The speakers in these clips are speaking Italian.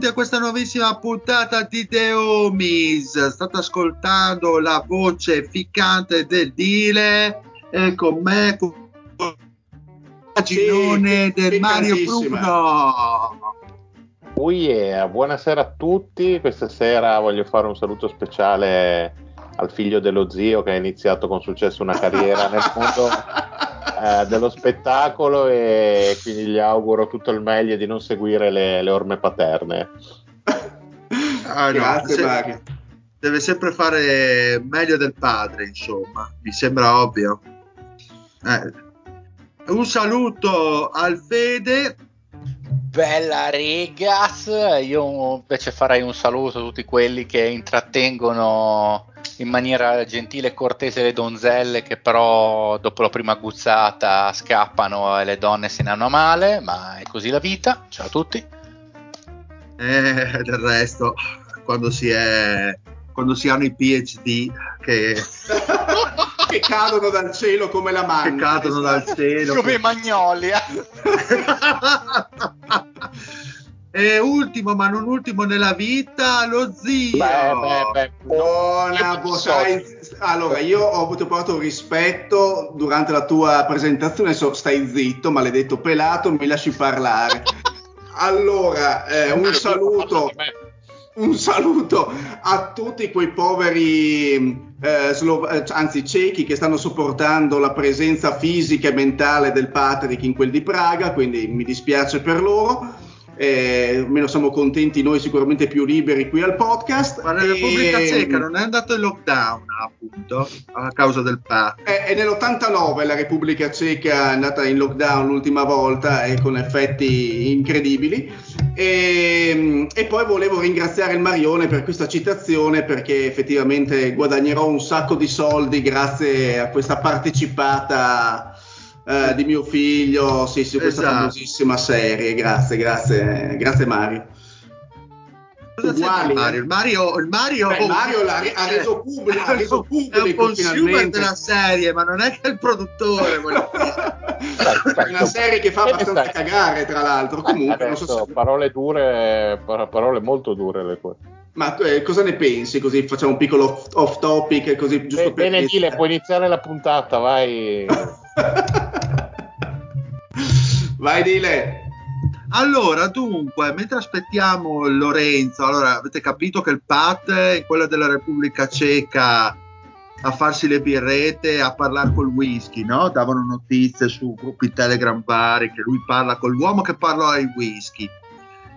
Benvenuti a questa nuovissima puntata di The Homies. State ascoltando la voce ficcante del Dile e con me con il girone Sì, del Mario. Bruno. Oh yeah, buonasera a tutti. Questa sera voglio fare un saluto speciale al figlio dello zio che ha iniziato con successo una carriera nel mondo eh, dello spettacolo e quindi gli auguro tutto il meglio di non seguire le, le orme paterne. Ah, no, Grazie se- Mario. deve sempre fare meglio del padre, insomma, mi sembra ovvio. Eh. Un saluto al Fede. Bella regas, io invece farei un saluto a tutti quelli che intrattengono in maniera gentile e cortese le donzelle che però dopo la prima guzzata scappano e le donne se ne hanno a male, ma è così la vita. Ciao a tutti. Eh, del resto, quando si è quando si hanno i PhD che, che cadono dal cielo come la mano. che cadono dal cielo. Come i Magnolia. e ultimo, ma non ultimo nella vita, lo zio. Beh, beh, beh, Buona, io bo- so- sai, allora io ho avuto portato rispetto durante la tua presentazione, adesso stai zitto, maledetto pelato, mi lasci parlare. Allora, eh, un saluto, un saluto a tutti quei poveri, eh, slov- eh, anzi cechi che stanno sopportando la presenza fisica e mentale del Patrick in quel di Praga, quindi mi dispiace per loro. Eh, almeno siamo contenti noi sicuramente più liberi qui al podcast Ma la Repubblica E- Ceca non è andato in lockdown, appunto, a causa del PAC. È, è nell'89 la Repubblica Ceca è andata in lockdown l'ultima volta e con effetti incredibili. E, e poi volevo ringraziare il Marione per questa citazione perché effettivamente guadagnerò un sacco di soldi grazie a questa partecipata eh, di mio figlio, sì, sì, questa Esatto. famosissima serie. Grazie, grazie, grazie Mario. Uguali, Mario? Il Mario, il Mario, Beh, Mario l'ha- ha reso pubblico- ha reso è un pubblico consumer della serie, ma non è che è il produttore. È una serie che fa abbastanza Esatto. cagare, tra l'altro. Comunque, non so Adesso, se- parole dure, par- parole molto dure le tue. ma eh, cosa ne pensi? Così facciamo un piccolo off, topic, così giusto Be- per Bene, Dile, puoi iniziare la puntata, vai. Vai, Dile. Allora, dunque, mentre aspettiamo Lorenzo, allora avete capito che il Pat è quello della Repubblica Ceca a farsi le birrette, a parlare col whisky, no? Davano notizie su gruppi Telegram vari che lui parla con l'uomo che parla ai whisky.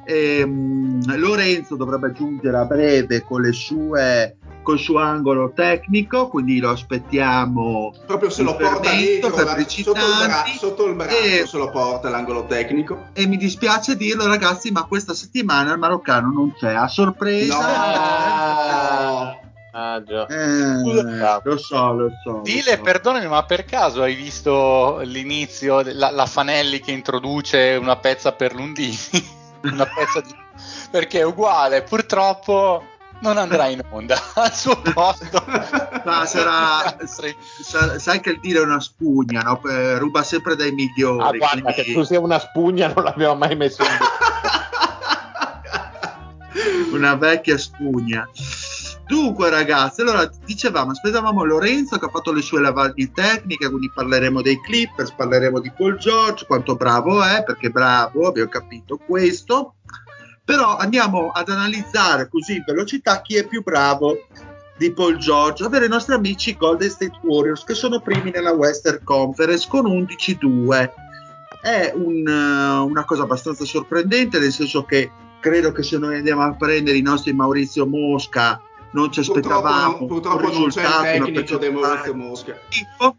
E, mm, Lorenzo dovrebbe giungere a breve con le sue col suo angolo tecnico, quindi lo aspettiamo Proprio se lo porta dietro, la- sotto il, bra- sotto il braccio E- se lo porta l'angolo tecnico. e mi dispiace dirlo ragazzi, ma questa settimana il maroccano non c'è, a sorpresa. No! Ah, già. Eh, lo so, lo so. Dile, lo so. perdonami, ma per caso hai visto l'inizio, la, la Fanelli che introduce una pezza per Lundini? una pezza di... Perché è uguale, purtroppo non andrà in onda al suo posto. Ma sarà, sa- sai che il dire è una spugna, no? Eh, ruba sempre dai migliori. Ah, guarda, quindi- che tu sia una spugna non l'abbiamo mai messo in una vecchia spugna. Dunque, ragazzi, allora dicevamo, aspettavamo Lorenzo che ha fatto le sue lavagne tecniche, quindi parleremo dei Clippers, parleremo di Paul George, quanto bravo è, perché bravo, abbiamo capito questo. Però andiamo ad analizzare così in velocità chi è più bravo di Paul George, ovvero i nostri amici Golden State Warriors, che sono primi nella Western Conference con 11-2. È un, eh, una cosa abbastanza sorprendente, nel senso che credo che se noi andiamo a prendere i nostri Maurizio Mosca non ci aspettavamo Purtroppo, purtroppo un non c'è il tecnico di Maurizio Mosca. schifo.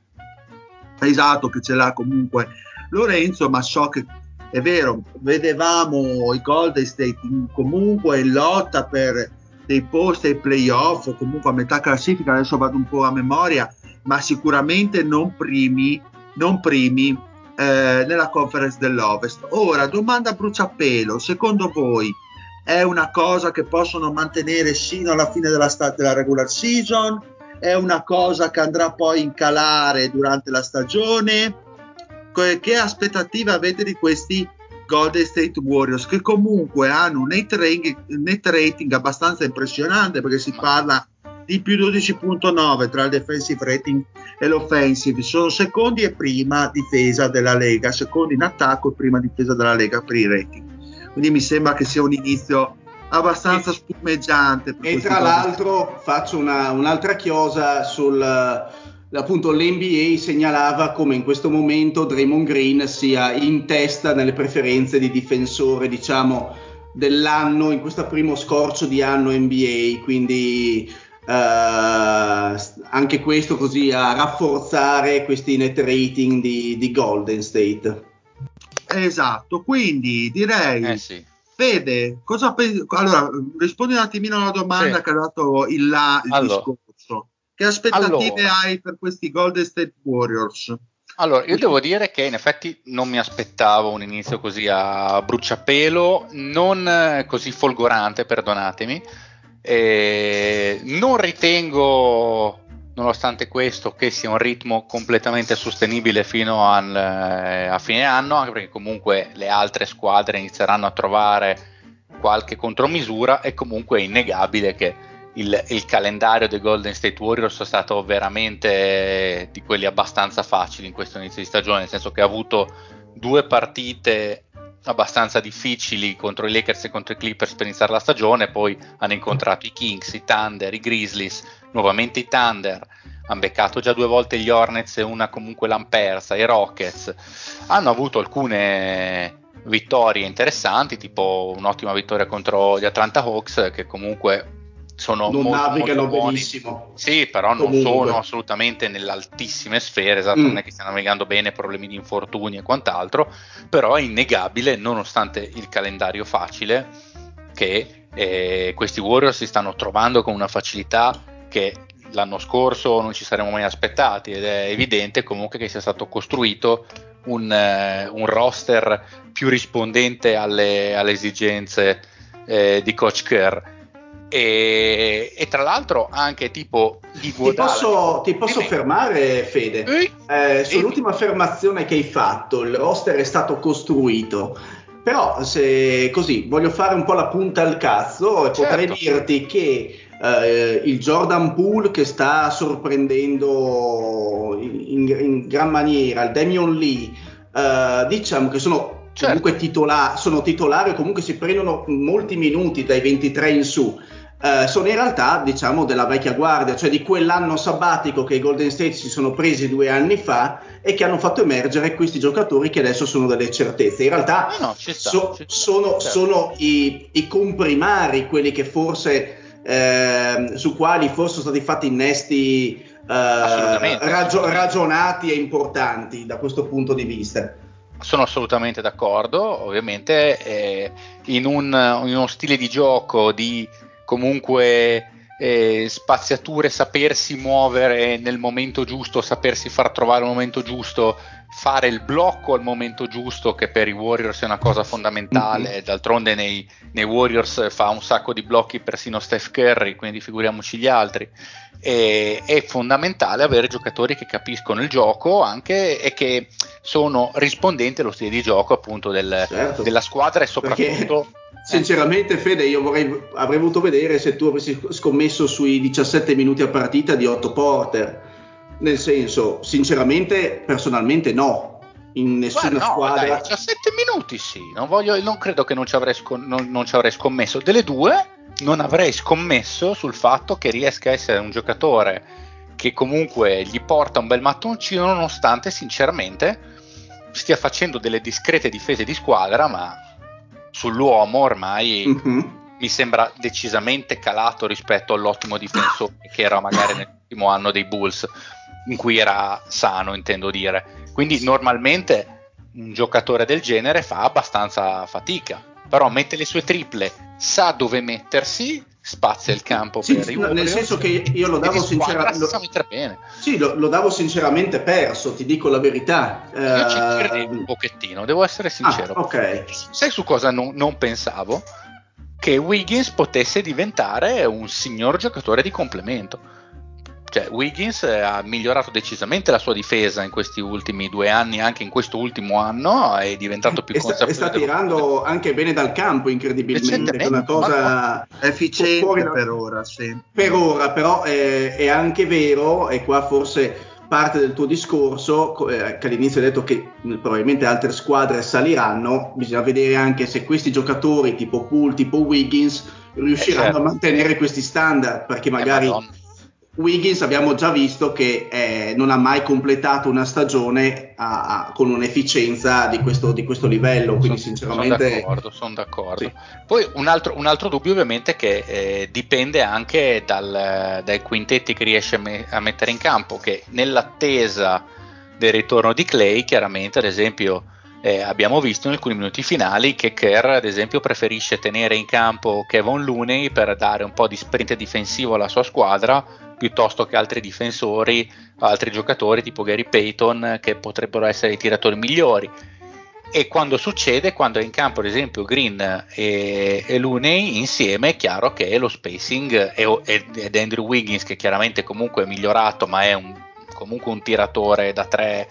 Esatto, che ce l'ha comunque Lorenzo, ma so che è vero, vedevamo i Golden State comunque in lotta per dei posti ai playoff comunque a metà classifica, adesso vado un po' a memoria, ma sicuramente non primi, non primi eh, nella conference dell'Ovest. Ora, domanda bruciapelo, secondo voi è una cosa che possono mantenere sino alla fine della, sta- della regular season? È una cosa che andrà poi in calare durante la stagione? Che aspettative avete di questi Golden State Warriors che comunque hanno un net rating, net rating abbastanza impressionante perché si parla di più 12.9 tra il defensive rating e l'offensive. Sono secondi e prima difesa della Lega secondi in attacco e prima difesa della Lega per i rating. Quindi mi sembra che sia un inizio abbastanza spumeggiante E tra l'altro faccio una- un'altra chiosa sul appunto l'NBA segnalava come in questo momento Draymond Green sia in testa nelle preferenze di difensore, diciamo, dell'anno in questo primo scorcio di anno NBA, quindi eh, anche questo così a rafforzare questi net rating di, di Golden State. esatto quindi direi Eh sì. Fede, cosa pensi? Allora, rispondi un attimino alla domanda Sì. che ha dato il, là, il Allora. Che aspettative Allora. hai per questi Golden State Warriors? Allora, io devo dire che in effetti non mi aspettavo un inizio così a bruciapelo, non eh, così folgorante, perdonatemi. Eh, non ritengo, nonostante questo, che sia un ritmo completamente sostenibile fino al, eh, a fine anno, anche perché comunque le altre squadre inizieranno a trovare qualche contromisura e comunque è innegabile che il, il calendario dei Golden State Warriors è stato veramente di quelli abbastanza facili in questo inizio di stagione, nel senso che ha avuto due partite abbastanza difficili contro i Lakers e contro i Clippers per iniziare la stagione, poi hanno incontrato i Kings, i Thunder, i Grizzlies, nuovamente i Thunder, hanno beccato già due volte gli Hornets e una comunque l'hanno persa, i Rockets, hanno avuto alcune vittorie interessanti, tipo un'ottima vittoria contro gli Atlanta Hawks che comunque sono non molto, navigano molto benissimo. Sì, però non Comunque. sono assolutamente nelle altissime sfere, esatto, Mm. non è che stiano navigando bene, problemi di infortuni e quant'altro, però è innegabile, nonostante il calendario facile, che eh, questi Warriors si stanno trovando con una facilità che l'anno scorso non ci saremmo mai aspettati ed è evidente comunque che sia stato costruito un, eh, un roster più rispondente alle, alle esigenze eh, di Coach Kerr. E, e tra l'altro anche tipo Ti Iguodala posso, ti posso fermare, Fede? Eh, sull'ultima affermazione che hai fatto, il roster è stato costruito. Però, se così voglio fare un po' la punta al cazzo, e potrei Certo. dirti che eh, il Jordan Poole che sta sorprendendo in, in gran maniera, il Damian Lee, eh, diciamo che sono Certo. comunque titola- sono titolari comunque si prendono molti minuti dai 23 in su. Eh, sono in realtà diciamo della vecchia guardia, cioè di quell'anno sabbatico che i Golden State si sono presi due anni fa e che hanno fatto emergere questi giocatori che adesso sono delle certezze. In realtà No, no, ci sta, so- sono, certo. sono i, i comprimari quelli che forse ehm, su quali forse sono stati fatti innesti eh, ragio- ragionati e importanti da questo punto di vista. Sono assolutamente d'accordo, ovviamente eh, in, un, in uno stile di gioco di comunque eh, spaziature, sapersi muovere nel momento giusto, sapersi far trovare il momento giusto fare il blocco al momento giusto, che per i Warriors è una cosa fondamentale. Mm-hmm. D'altronde nei, nei, Warriors fa un sacco di blocchi persino Steph Curry, quindi figuriamoci gli altri. E, è fondamentale avere giocatori che capiscono il gioco anche e che sono rispondenti allo stile di gioco appunto del, certo. della squadra e soprattutto. Perché... Sinceramente, Fede, io vorrei, avrei voluto vedere se tu avessi scommesso sui 17 minuti a partita di Otto Porter nel senso, sinceramente, personalmente no. In nessuna Guarda, no, squadra. Dai, 17 minuti sì, non, voglio, non credo che non ci, avrei scon- non, non ci avrei scommesso. Delle due, non avrei scommesso sul fatto che riesca a essere un giocatore che comunque gli porta un bel mattoncino, nonostante sinceramente stia facendo delle discrete difese di squadra, ma sull'uomo ormai mm-hmm. Mi sembra decisamente calato rispetto all'ottimo difensore che era magari nell'ultimo anno dei Bulls in cui era sano, intendo dire. Quindi normalmente un giocatore del genere fa abbastanza fatica, però mette le sue triple, sa dove mettersi, spazia il campo sì, per i no, Nel senso che io lo davo, sincer- lo, sì, lo, lo davo sinceramente perso, ti dico la verità. Io ci uh, credevo un pochettino, devo essere sincero. Ah, okay. Sai su cosa non, non pensavo? Che Wiggins potesse diventare un signor giocatore di complemento cioè, Wiggins ha migliorato decisamente la sua difesa in questi ultimi due anni, anche in questo ultimo anno è diventato più e consapevole. E sta tirando anche bene dal campo, incredibilmente. È una cosa efficiente fuori, per ora. Sì. Per ora, però è, è, anche vero, e qua forse parte del tuo discorso, eh, che all'inizio hai detto che probabilmente altre squadre saliranno, bisogna vedere anche se questi giocatori tipo Poole, tipo Wiggins, riusciranno certo. a mantenere questi standard, perché magari... Eh, Wiggins abbiamo già visto che eh, non ha mai completato una stagione a, a, con un'efficienza di questo, di questo livello, quindi sono, sinceramente... Sono d'accordo, sono d'accordo. Sì. Poi un altro, un altro, dubbio ovviamente che eh, dipende anche dal, dai quintetti che riesce a, me, a, mettere in campo, che nell'attesa del ritorno di Clay, chiaramente ad esempio... Eh, abbiamo visto in alcuni minuti finali che Kerr, ad esempio, preferisce tenere in campo Kevin Looney per dare un po' di sprint difensivo alla sua squadra piuttosto che altri difensori, altri giocatori tipo Gary Payton che potrebbero essere i tiratori migliori. E quando succede, quando è in campo ad esempio Green e, e Looney insieme, è chiaro che lo spacing ed Andrew Wiggins che chiaramente comunque è migliorato ma è un, comunque un tiratore da tre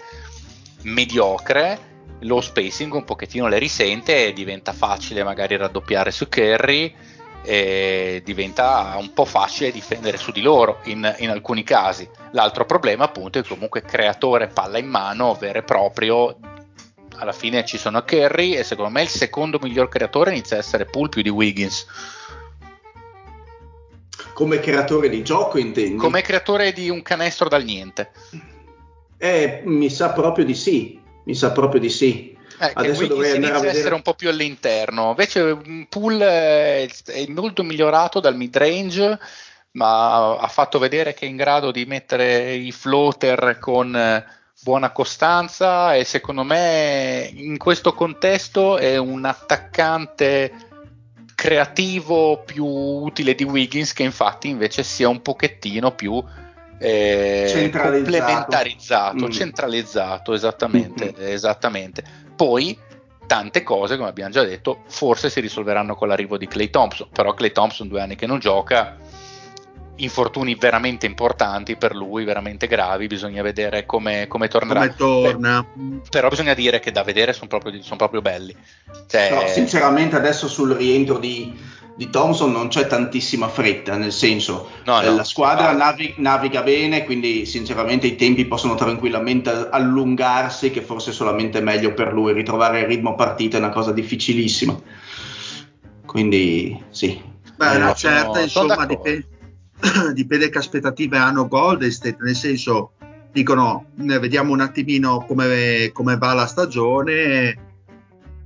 mediocre, lo spacing un pochettino le risente e diventa facile magari raddoppiare su Kerry e diventa un po' facile difendere su di loro in, in, alcuni casi. L'altro problema appunto è che comunque creatore palla in mano vero e proprio. Alla fine ci sono Kerry e secondo me il secondo miglior creatore inizia a essere Pool più di Wiggins. Come creatore di gioco intendi? Come creatore di un canestro dal niente. Eh, mi sa proprio di sì, mi sa proprio di sì. Eh, Adesso dovrei andare a vedere. essere un po' più all'interno. Invece Pool è, è molto migliorato dal mid range, ma ha fatto vedere che è in grado di mettere i floater con buona costanza e secondo me in questo contesto è un attaccante creativo più utile di Wiggins che infatti invece sia un pochettino più eh, complementarizzato, mm. centralizzato esattamente, mm-hmm. esattamente. Poi tante cose, come abbiamo già detto, forse si risolveranno con l'arrivo di Clay Thompson, però Clay Thompson due anni che non gioca, infortuni veramente importanti per lui, veramente gravi, bisogna vedere come, come tornerà. Come torna. Beh, però bisogna dire che da vedere sono proprio, son proprio belli. Cioè, no, sinceramente adesso sul rientro di di Thompson non c'è tantissima fretta, nel senso no, no, la squadra no. Navi- naviga bene, quindi sinceramente i tempi possono tranquillamente allungarsi, che forse è solamente meglio per lui, ritrovare il ritmo partita è una cosa difficilissima. Quindi sì. Beh, una certa, insomma, dipende, dipende che aspettative hanno Golden State, nel senso dicono vediamo un attimino come, come va la stagione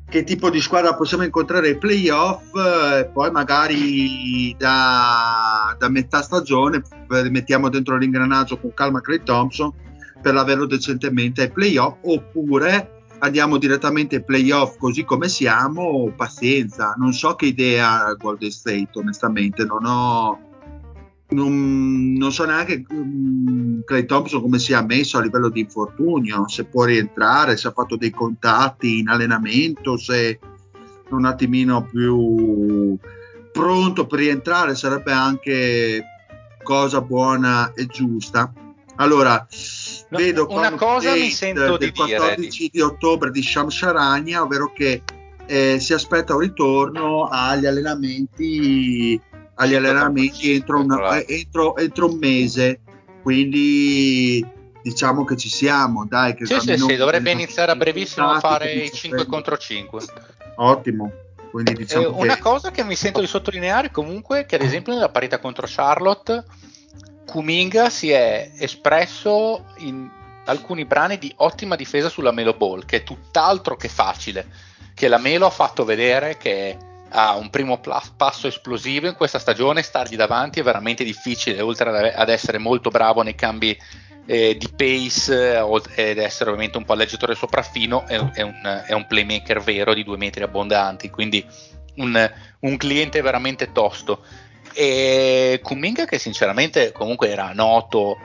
che tipo di squadra possiamo incontrare ai playoff e eh, poi magari da, da, metà stagione mettiamo dentro l'ingranaggio con calma Clay Thompson per averlo decentemente ai playoff oppure andiamo direttamente ai playoff così come siamo pazienza. Non so che idea Golden State onestamente non ho non, non so neanche um, Clay Thompson come sia messo a livello di infortunio, se può rientrare, se ha fatto dei contatti in allenamento, se è un attimino più pronto per rientrare sarebbe anche cosa buona e giusta. Allora, No, vedo una cosa mi sento del di dire, 14 di ottobre di Shams Sharania, ovvero che eh, si aspetta un ritorno agli allenamenti, agli allenamenti entro, una- eh, entro- entro un mese. Quindi diciamo che ci siamo, dai. Che Sì, sì, sì, dovrebbe iniziare a brevissimo a fare i si 5 prende. contro 5. Ottimo. Quindi Eh, diciamo una che cosa che mi sento di sottolineare comunque è che ad esempio nella parità contro Charlotte Kuminga si è espresso in alcuni brani di ottima difesa sulla Melo Ball che è tutt'altro che facile che la Melo ha fatto vedere che ha un primo passo esplosivo in questa stagione. Stargli davanti è veramente difficile oltre ad, essere molto bravo nei cambi eh, di pace ed essere ovviamente un palleggiatore sopraffino è, è un, è un playmaker vero di due metri abbondanti quindi un, un cliente veramente tosto. E Kuminga che sinceramente comunque era noto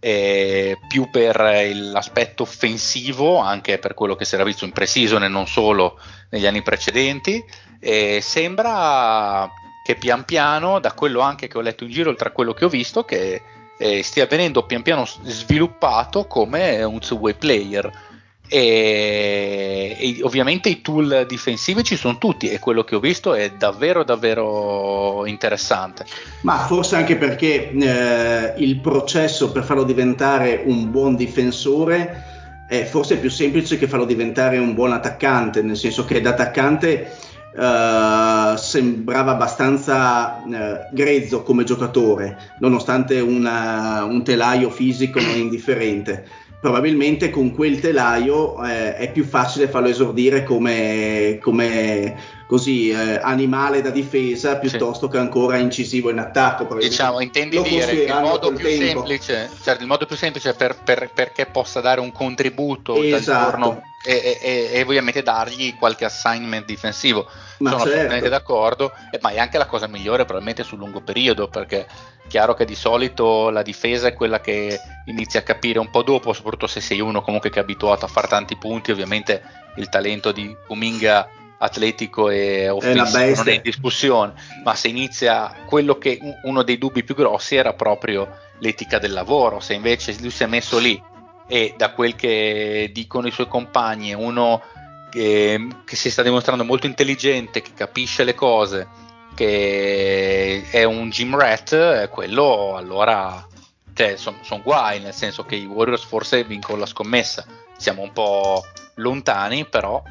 eh, più per l'aspetto offensivo anche per quello che si era visto in pre-season e non solo negli anni precedenti e sembra che pian piano da quello anche che ho letto in giro oltre a quello che ho visto che eh, stia venendo pian piano sviluppato come un two-way player. E, e ovviamente i tool difensivi ci sono tutti e quello che ho visto è davvero davvero interessante. Ma forse anche perché eh, il processo per farlo diventare un buon difensore è forse più semplice che farlo diventare un buon attaccante, nel senso che da attaccante eh, sembrava abbastanza eh, grezzo come giocatore, nonostante una- un telaio fisico non indifferente. Probabilmente con quel telaio eh, è più facile farlo esordire come, come così eh, animale da difesa piuttosto che ancora incisivo in attacco. diciamo intendi dire il modo più tempo. semplice cioè il modo più semplice per, per- perché possa dare un contributo dal Esatto. giorno e, e- e ovviamente dargli qualche assignment difensivo. Ma sono certo. assolutamente d'accordo e- ma è anche la cosa migliore probabilmente sul lungo periodo perché è chiaro che di solito la difesa è quella che inizia a capire un po' dopo soprattutto se sei uno comunque che è abituato a fare tanti punti ovviamente il talento di Kuminga atletico e offensivo non è in discussione ma se inizia quello che uno dei dubbi più grossi era proprio l'etica del lavoro. Se invece lui si è messo lì e da quel che dicono i suoi compagni uno che, che si sta dimostrando molto intelligente, che capisce le cose, che è un gym rat, quello allora cioè, sono guai, nel senso che i Warriors forse vincono la scommessa, siamo un po' lontani, però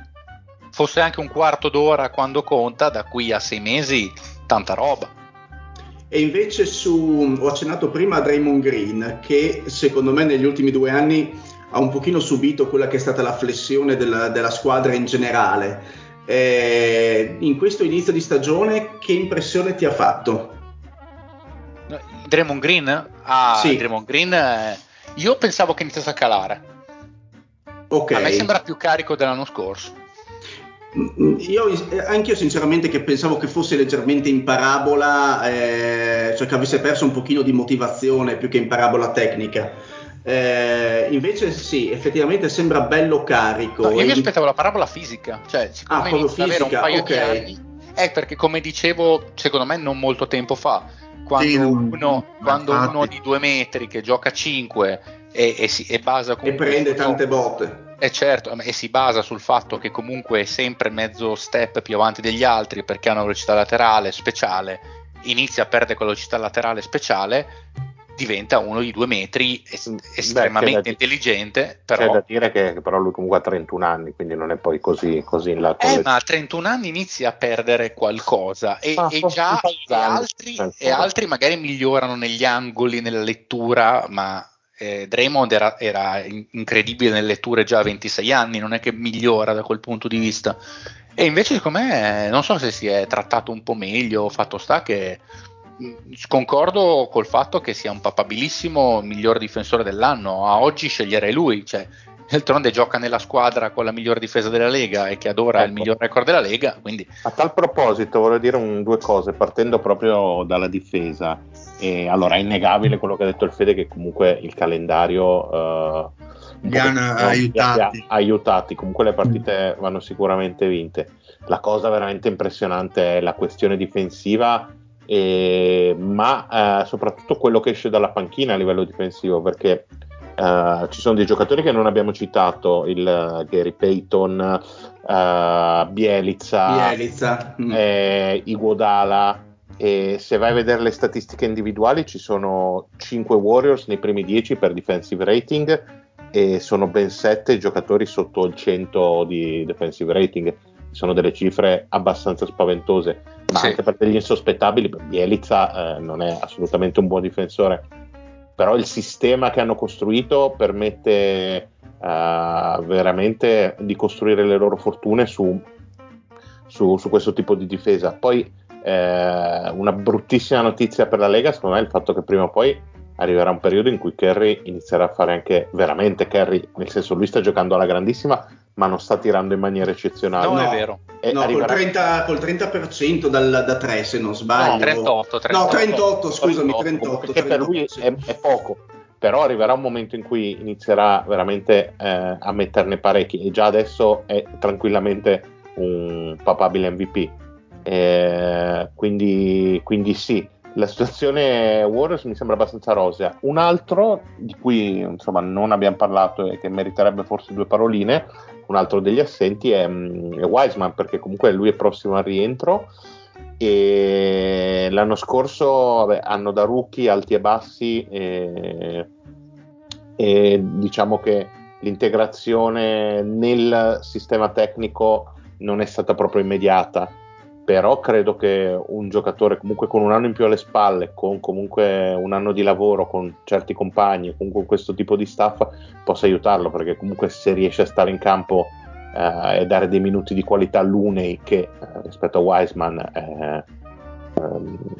fosse anche un quarto d'ora quando conta, da qui a sei mesi, tanta roba. E invece su, ho accennato prima a Draymond Green, che secondo me negli ultimi due anni ha un pochino subito quella che è stata la flessione della, della squadra in generale. Eh, in questo inizio di stagione, che impressione ti ha fatto? Draymond Green? Ah, Sì. Draymond Green, eh, io pensavo che iniziasse a calare. Ok. A me sembra più carico dell'anno scorso. Io, eh, anch'io sinceramente che pensavo che fosse leggermente in parabola, eh, cioè che avesse perso un pochino di motivazione più che in parabola tecnica. Eh, invece sì, effettivamente sembra bello carico. No, io mi E- aspettavo la parabola fisica, cioè secondo Ah, inizia avere un fisica, paio ok. di anni. È perché come dicevo, secondo me non molto tempo fa, quando, Sì, uno, quando uno di due metri che gioca 5 e, e, si, e basa e comunque prende tante botte. E certo, e si basa sul fatto che comunque è sempre mezzo step più avanti degli altri perché ha una velocità laterale speciale, inizia a perdere quella velocità laterale speciale, diventa uno di due metri es- Beh, estremamente c'è da- intelligente, C'è però... da dire che, però lui comunque ha 31 anni, quindi non è poi così, così in là Eh, le- ma a 31 anni inizia a perdere qualcosa e, Ah, e già e altri, e altri magari migliorano negli angoli, nella lettura, ma eh, Draymond era, era in- incredibile nelle letture già a 26 anni, non è che migliora da quel punto di vista. E invece, secondo me, non so se si è trattato un po' meglio, fatto sta che mh, concordo col fatto che sia un papabilissimo miglior difensore dell'anno. A oggi sceglierei lui, cioè, D'altronde gioca nella squadra con la migliore difesa della Lega e che ad ora ecco. è il miglior record della Lega. Quindi... A tal proposito, voglio dire un, due cose, partendo proprio dalla difesa. E, allora, è innegabile quello che ha detto il Fede, che comunque il calendario uh, li hanno aiutati. Ha, aiutati. Comunque le partite vanno sicuramente vinte. La cosa veramente impressionante è la questione difensiva, eh, ma eh, soprattutto quello che esce dalla panchina a livello difensivo, perché Uh, ci sono dei giocatori che non abbiamo citato, il uh, Gary Payton, uh, Bielizza, Bielizza. Mm. Eh, Iguodala. E se vai a vedere le statistiche individuali, ci sono 5 Warriors nei primi 10 per defensive rating e sono ben 7 giocatori sotto il 100 di defensive rating. Sono delle cifre abbastanza spaventose, ma sì. anche per degli insospettabili. Bielizza eh, non è assolutamente un buon difensore però il sistema che hanno costruito permette uh, veramente di costruire le loro fortune su, su, su questo tipo di difesa. Poi eh, una bruttissima notizia per la Lega, secondo me, è il fatto che prima o poi arriverà un periodo in cui Kerry inizierà a fare anche veramente Kerry, nel senso lui sta giocando alla grandissima, ma non sta tirando in maniera eccezionale. No, no è vero. No, arriverà... col, 30, col 30% dal, da 3 se non sbaglio. No, 38, 38. No, 38, scusami, 38. Perché 38, per lui è, è, poco, però arriverà un momento in cui inizierà veramente eh, a metterne parecchi e già adesso è tranquillamente un papabile MVP. Eh, quindi, quindi sì, la situazione Warriors mi sembra abbastanza rosea. Un altro di cui insomma, non abbiamo parlato e che meriterebbe forse due paroline, un altro degli assenti è, mm, è Wiseman perché comunque lui è prossimo al rientro. E l'anno scorso vabbè, hanno da rookie alti e bassi e, e diciamo che l'integrazione nel sistema tecnico non è stata proprio immediata però credo che un giocatore comunque con un anno in più alle spalle, con comunque un anno di lavoro con certi compagni, comunque questo tipo di staff possa aiutarlo perché comunque se riesce a stare in campo eh, e dare dei minuti di qualità a Looney che eh, rispetto a Wiseman eh,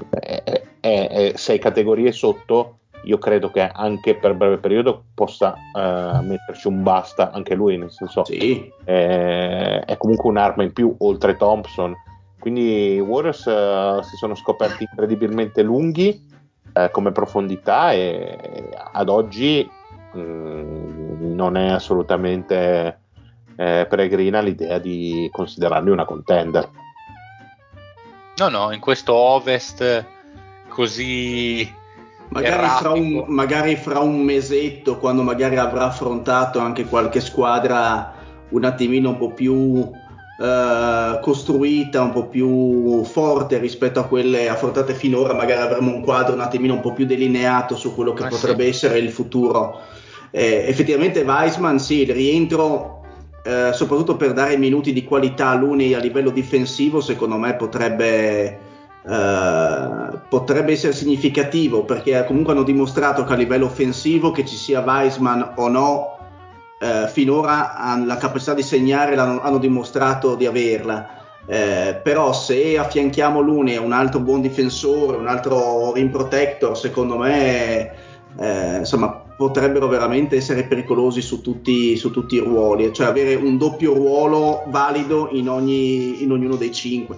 è, è, è, sei categorie sotto, io credo che anche per breve periodo possa eh, metterci un basta anche lui, nel senso sì. è comunque un'arma in più oltre Thompson quindi i Warriors uh, si sono scoperti incredibilmente lunghi uh, come profondità e ad oggi mh, mm, non è assolutamente eh, peregrina l'idea di considerarli una contender. No, no, in questo Ovest così Magari fra, un, magari fra, un, mesetto, quando magari avrà affrontato anche qualche squadra un attimino un po' più eh, costruita, un po' più forte rispetto a quelle affrontate finora, magari avremo un quadro un attimino un po' più delineato su quello che ah, potrebbe sì. essere il futuro. Eh, effettivamente Weisman, sì, il rientro eh, soprattutto per dare minuti di qualità a Luni a livello difensivo, secondo me potrebbe, eh, potrebbe essere significativo perché comunque hanno dimostrato che a livello offensivo, che ci sia Weisman o no, eh, finora la capacità di segnare hanno dimostrato di averla. Eh, però se affianchiamo l'Une a un altro buon difensore, un altro rim protector, secondo me eh, insomma, potrebbero veramente essere pericolosi su tutti, su tutti, i ruoli, cioè avere un doppio ruolo valido in, ogni, in ognuno dei cinque.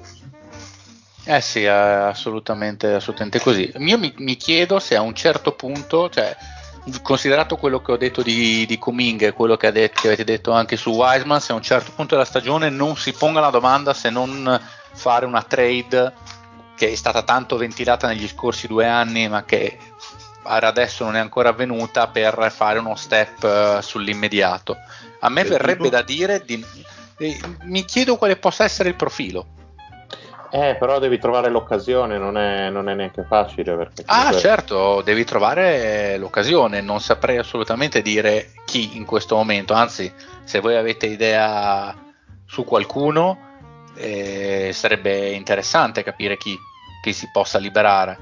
Eh sì, assolutamente, assolutamente così. Io mi, mi, chiedo se a un certo punto, cioè, considerato quello che ho detto di, di Kuming e quello che, detto, che, avete detto anche su Wiseman, se a un certo punto della stagione non si ponga la domanda se non fare una trade che è stata tanto ventilata negli scorsi due anni, ma che adesso non è ancora avvenuta per fare uno step uh, sull'immediato. A me verrebbe da dire, di, eh, mi chiedo quale possa essere il profilo. Eh, però devi trovare l'occasione, non è, non è neanche facile. Perché ah, comunque... Ah, certo, devi trovare l'occasione. Non saprei assolutamente dire chi in questo momento. Anzi, se voi avete idea su qualcuno, eh, sarebbe interessante capire chi, chi si possa liberare.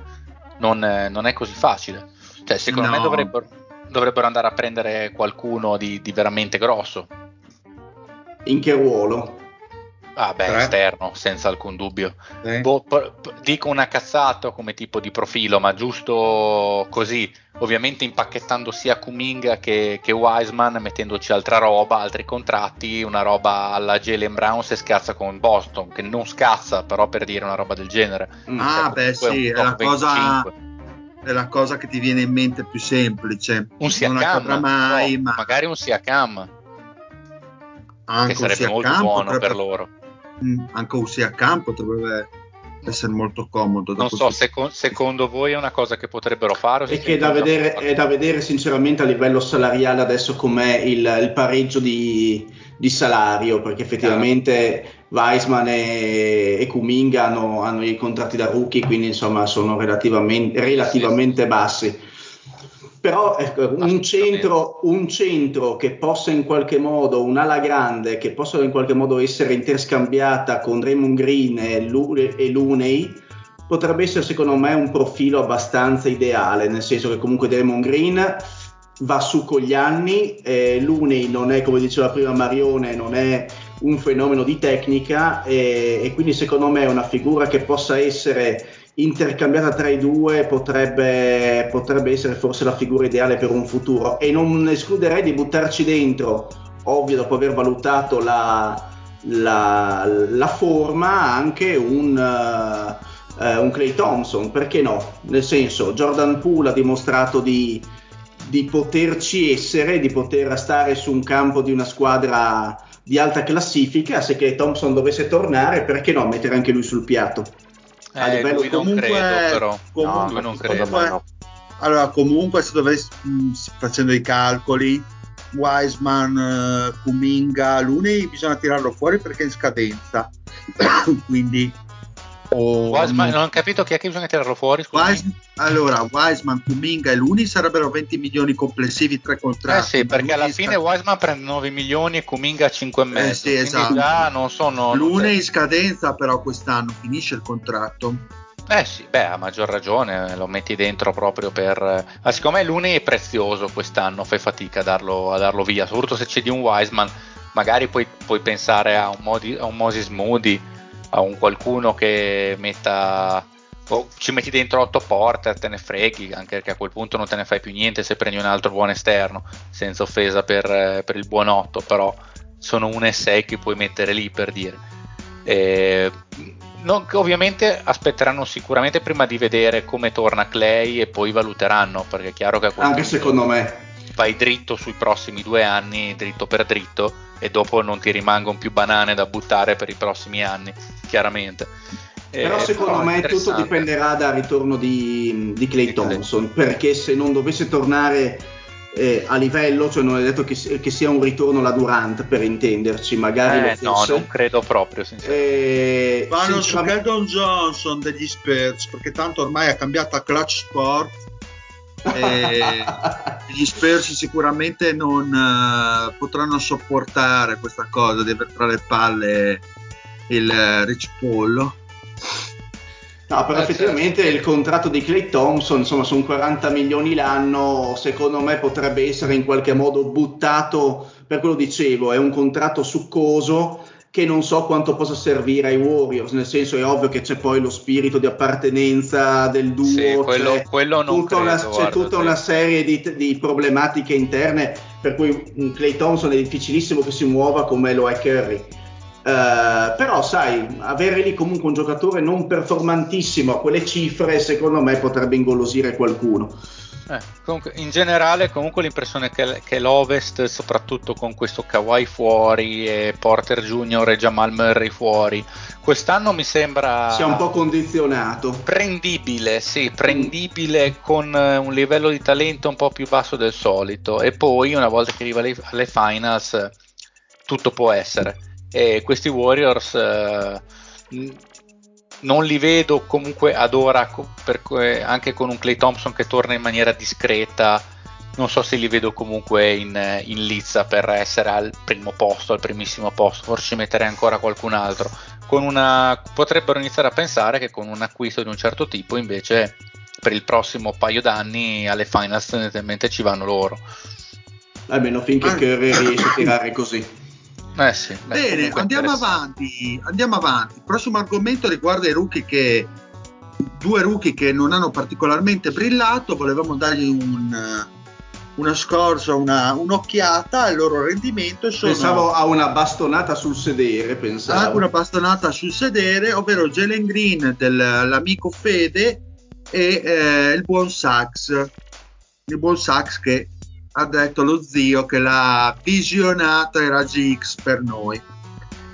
Non, non, è così facile. Cioè, secondo no. me dovrebbero, dovrebbero, andare a prendere qualcuno di, di veramente grosso. In che ruolo? Ah beh, Tre. esterno, senza alcun dubbio. Eh? Boh, p- p- dico una cazzata come tipo di profilo, ma giusto così, ovviamente impacchettando sia Kuminga che, che Wiseman, mettendoci altra roba, altri contratti, una roba alla Jalen Brown se scazza con Boston, che non scazza, però per dire una roba del genere. Mm. Ah, Cioè, beh, comunque sì, è la, top cosa, 25. è la cosa che ti viene in mente più semplice. Un non Siakam, accadrà mai, no, ma magari un Siakam, anche che sarebbe un molto Siakam buono potrebbe- per loro. Mm, anche un Siakam potrebbe essere molto comodo. Non so, seco- secondo voi è una cosa che potrebbero fare? E che è da, vedere, è da vedere sinceramente a livello salariale adesso com'è il, il pareggio di, di salario, perché effettivamente Weisman e, e Kuminga hanno, hanno i contratti da rookie, quindi insomma sono relativamente, relativamente bassi. Però ecco, un, centro, un centro che possa in qualche modo, un'ala grande che possa in qualche modo essere interscambiata con Raymond Green e, Lu- e Looney potrebbe essere secondo me un profilo abbastanza ideale, nel senso che comunque Draymond Green va su con gli anni, eh, Looney non è come diceva prima Marione, non è un fenomeno di tecnica e, e quindi secondo me una figura che possa essere intercambiata tra i due potrebbe, potrebbe essere forse la figura ideale per un futuro e non escluderei di buttarci dentro, ovvio dopo aver valutato la, la, la forma, anche un... eh, eh, un Clay Thompson, perché no? Nel senso, Jordan Poole ha dimostrato di, di poterci essere, di poter stare su un campo di una squadra di alta classifica, se Clay Thompson dovesse tornare, perché no? Mettere anche lui sul piatto. A Eh, livello lui non comunque- credo però. comunque- no, me no. Allora, comunque, se dovessi mh, facendo i calcoli, Wiseman, eh, Kuminga, Looney bisogna tirarlo fuori perché è in scadenza. Quindi, o- Wiseman- non ho capito chi è che bisogna tirarlo fuori. scusami. Wise- allora, Wiseman, Kuminga e Looney sarebbero 20 milioni complessivi, tre contratti. Eh sì, perché alla fine sca- Wiseman prende 9 milioni e Kuminga 5 e mezzo. Eh sì, esatto. già non sono. Looney in scadenza, però quest'anno finisce il contratto. Eh sì, beh, a maggior ragione lo metti dentro proprio per. Ma siccome Looney è prezioso quest'anno, fai fatica a darlo, a darlo via. Soprattutto se c'è di un Wiseman, magari puoi, puoi pensare a un, Modi- a un Moses Moody, a un qualcuno che metta. o ci metti dentro 8 porter, te ne freghi, anche perché a quel punto non te ne fai più niente se prendi un altro buon esterno, senza offesa per, eh, per il buon 8, però sono 1 e 6 che puoi mettere lì per dire. Eh, non- ovviamente aspetteranno sicuramente prima di vedere come torna Clay e poi valuteranno perché è chiaro che a quel Anche punto secondo me. vai dritto sui prossimi due anni, dritto per dritto e dopo non ti rimangono più banane da buttare per i prossimi anni, chiaramente. Però Eh, secondo però me tutto dipenderà dal ritorno di, di Clay. Thompson, perché se non dovesse tornare eh, a livello, cioè non è detto che, che sia un ritorno la Durant per intenderci, magari Eh, lo no, non credo proprio, sinceramente. Eh, Vanno su Keldon Johnson degli Spurs perché tanto ormai ha cambiato a Clutch Sport e gli Spurs sicuramente non eh, potranno sopportare questa cosa di avere tra le palle il eh, Rich Paul. No, però Eh, effettivamente il contratto di Clay Thompson, insomma, sono 40 milioni l'anno, secondo me potrebbe essere in qualche modo buttato, per quello dicevo, è un contratto succoso che non so quanto possa servire ai Warriors, nel senso è ovvio che c'è poi lo spirito di appartenenza del duo, Sì, quello, c'è, quello non tutta una, credo, c'è guarda, tutta sì. una serie di, di problematiche interne per cui Clay Thompson è difficilissimo che si muova come lo è Curry. Eh, però sai, avere lì comunque un giocatore non performantissimo a quelle cifre secondo me potrebbe ingolosire qualcuno. Eh, comunque, in generale, comunque l'impressione che, che l'Ovest, soprattutto con questo Kawhi fuori e Porter Junior e Jamal Murray fuori, quest'anno mi sembra Sia un po' condizionato. prendibile, sì, prendibile con eh, un livello di talento un po' più basso del solito. E poi, una volta che arriva alle, alle finals, tutto può essere. E questi Warriors. eh, non li vedo comunque ad ora per que- anche con un Clay Thompson che torna in maniera discreta non so se li vedo comunque in, eh, in lizza per essere al primo posto al primissimo posto forse ci metterei ancora qualcun altro con una, potrebbero iniziare a pensare che con un acquisto di un certo tipo invece per il prossimo paio d'anni alle finals tendenzialmente ci vanno loro Almeno finché Ah. Curry riesce a tirare così. Eh sì, beh, Bene, andiamo avanti, andiamo avanti. Il prossimo argomento riguarda i rookie che due rookie che non hanno particolarmente brillato, volevamo dargli un, una scorsa, una, un'occhiata al loro rendimento. Sono Pensavo a una bastonata sul sedere, pensavo. una bastonata sul sedere, ovvero Jalen Green dell'amico Fede e eh, il buon Sax. Il buon Sax che ha detto lo zio che l'ha visionata ai raggi X per noi.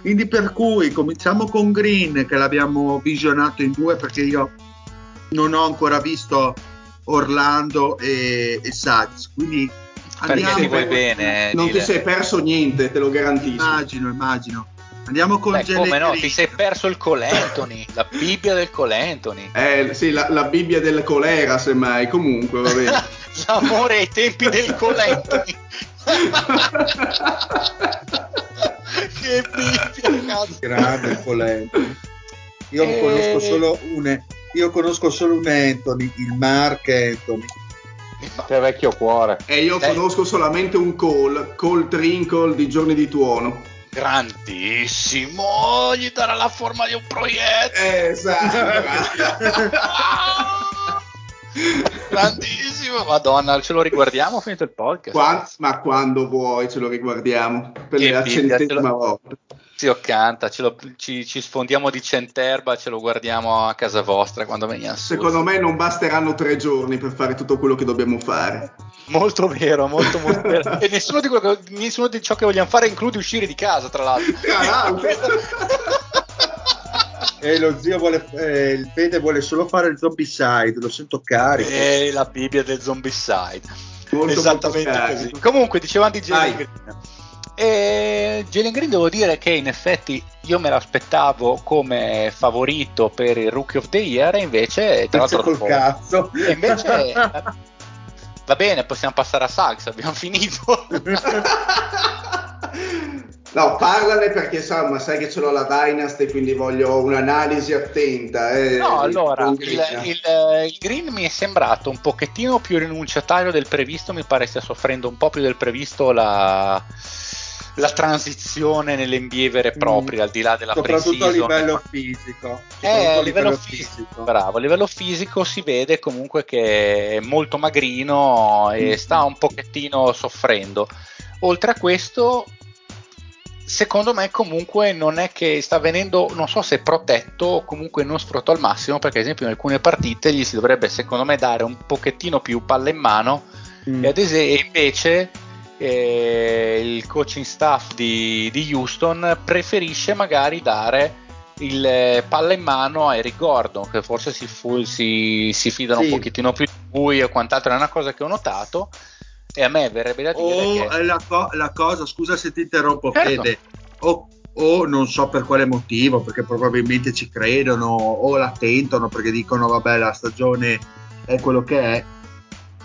Quindi per cui cominciamo con Green che l'abbiamo visionato in due perché io non ho ancora visto Orlando e, e Sax. Quindi Perché andiamo ti vuoi con- bene? non ti Dile. sei perso niente, te lo garantisco. Immagino, immagino. Andiamo con Beh, come no, Green. ti sei perso il Colantoni, la Bibbia del Colantoni. Eh, sì, la, la Bibbia del colera, semmai. Comunque, va bene. L'amore ai tempi del Colantoni. che Bibbia, cazzo. grande Polento. Io Eh. conosco solo un io conosco solo un Anthony, il Mark Anthony. Che vecchio cuore. e io Dai. conosco solamente un call, call trinkle di giorni di tuono. Grandissimo, gli darà la forma di un proiettile. Esatto. Grandissimo, madonna, ce lo riguardiamo finito il podcast. Qua- ma quando vuoi ce lo riguardiamo per Che la Bibbia, centesima te lo- volta. Zio Canta, lo- ci, ci sfondiamo di centerba, ce lo guardiamo a casa vostra quando veniamo su. Secondo me non basteranno tre giorni per fare tutto quello che dobbiamo fare. Molto vero, molto molto vero. E nessuno di, che- nessuno di ciò che vogliamo fare include uscire di casa, tra l'altro. Tra l'altro. E lo zio vuole eh, il Fede vuole solo fare il zombie side, lo sento carico. E la Bibbia del zombicide. Molto, Esattamente molto così. Comunque, dicevamo di Jalen. Green. E Jalen Green devo dire che in effetti io me l'aspettavo come favorito per il Rookie of the Year e invece tra l'altro col cazzo. E invece va bene, possiamo passare a Sax, abbiamo finito. No, parlane perché insomma, sai che ce l'ho la Dynasty, quindi voglio un'analisi attenta. eh, No, allora, il, Green. il- il Green mi è sembrato un pochettino più rinunciatario del previsto, mi pare stia soffrendo un po' più del previsto la, la transizione nell'NBA vere e proprie, al di là della Mm. Soprattutto a livello fisico. Eh, a livello fisico, bravo, a livello fisico si vede comunque che è molto magrino e Mm. sta un pochettino soffrendo. Oltre a questo, secondo me comunque non è che sta venendo, non so se protetto o comunque non sfruttato al massimo, perché ad esempio in alcune partite gli si dovrebbe secondo me dare un pochettino più palla in mano Mm. e ad esempio e invece eh, il coaching staff di, di Houston preferisce magari dare il eh, palla in mano a Eric Gordon che forse si, fu- si- si fidano Sì. un pochettino più di lui e quant'altro è una cosa che ho notato e a me verrebbe da dire O che la, co- la cosa, scusa se ti interrompo, Certo. Fede, o, o non so per quale motivo, perché probabilmente ci credono o la tentano perché dicono vabbè la stagione è quello che è,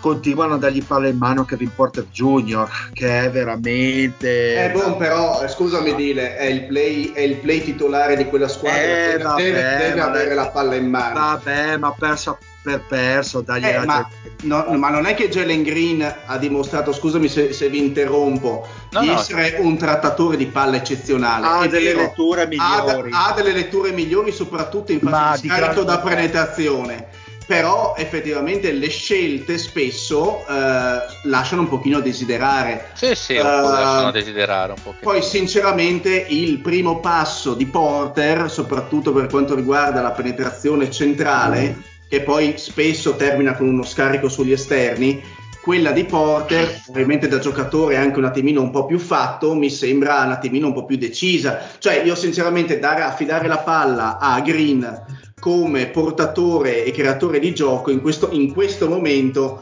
continuano a dargli palla in mano a Kevin Porter Jr., che è veramente... Eh, boh, però, eh, scusami Dile, è il, play, è il play titolare di quella squadra, Eh, deve, vabbè, deve- deve vabbè. avere la palla in mano. Vabbè, ma perso per perso, dagli Eh, ma, no, ma non è che Jalen Green ha dimostrato, scusami se, se vi interrompo, No, di no. essere un trattatore di palla eccezionale. ha È delle vero, letture ha, migliori. ha delle letture migliori, soprattutto in Ma fase di scarico da penetrazione. Però effettivamente le scelte spesso eh, lasciano un pochino a desiderare. sì sì Eh, lasciano a desiderare un pochettino Poi sinceramente il primo passo di Porter, soprattutto per quanto riguarda la penetrazione centrale, che poi spesso termina con uno scarico sugli esterni, quella di Porter, ovviamente da giocatore anche un attimino un po' più fatto, mi sembra un attimino un po' più decisa. Cioè io sinceramente dare, affidare la palla a Green come portatore e creatore di gioco in questo, in questo momento,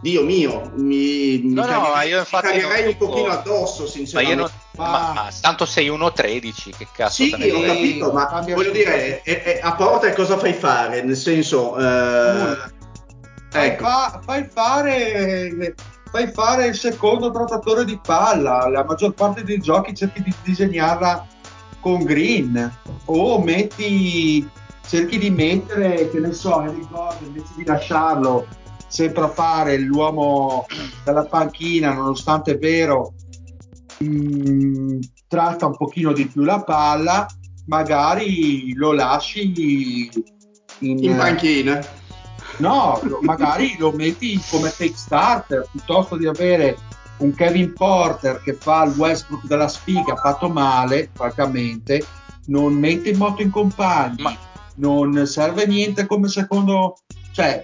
Dio mio, mi, mi No, no, cagherei, ma io mi infatti cagherei un dico- pochino addosso, ma sinceramente. io non ma, ma tanto sei 1.13 che cazzo Sì, ho capito, ma voglio dire, e- e a Porter cosa fai fare? Nel senso, eh, ecco, fa- fai fare fai fare il secondo trattatore di palla. La maggior parte dei giochi cerchi di disegnarla con green. O metti cerchi di mettere che ne so Eric Gordon invece di lasciarlo sempre a fare l'uomo dalla panchina nonostante è vero mm, tratta un pochino di più la palla, magari lo lasci in, in panchina. No, magari lo metti come take starter piuttosto di avere un Kevin Porter che fa il Westbrook della sfiga fatto male, francamente, non mette in moto in compagni, Ma... non serve niente come secondo, cioè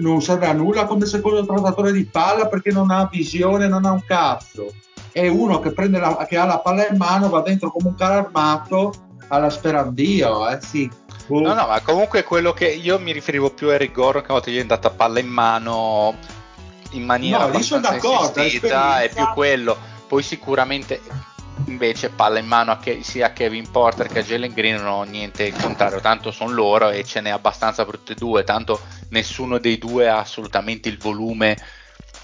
non serve a nulla come secondo trattatore di palla perché non ha visione, non ha un cazzo. È uno che, la, che ha la palla in mano, va dentro come un carro armato alla sperandio, eh sì. Uh. No, no, ma comunque quello che io mi riferivo più a Eric Gordon che a volte gli è andata palla in mano in maniera no, abbastanza insistita, è più quello. Poi sicuramente invece palla in mano a che, sia a Kevin Porter che a Jalen Green non ho niente in contrario, tanto sono loro e ce n'è abbastanza per tutti e due, tanto nessuno dei due ha assolutamente il volume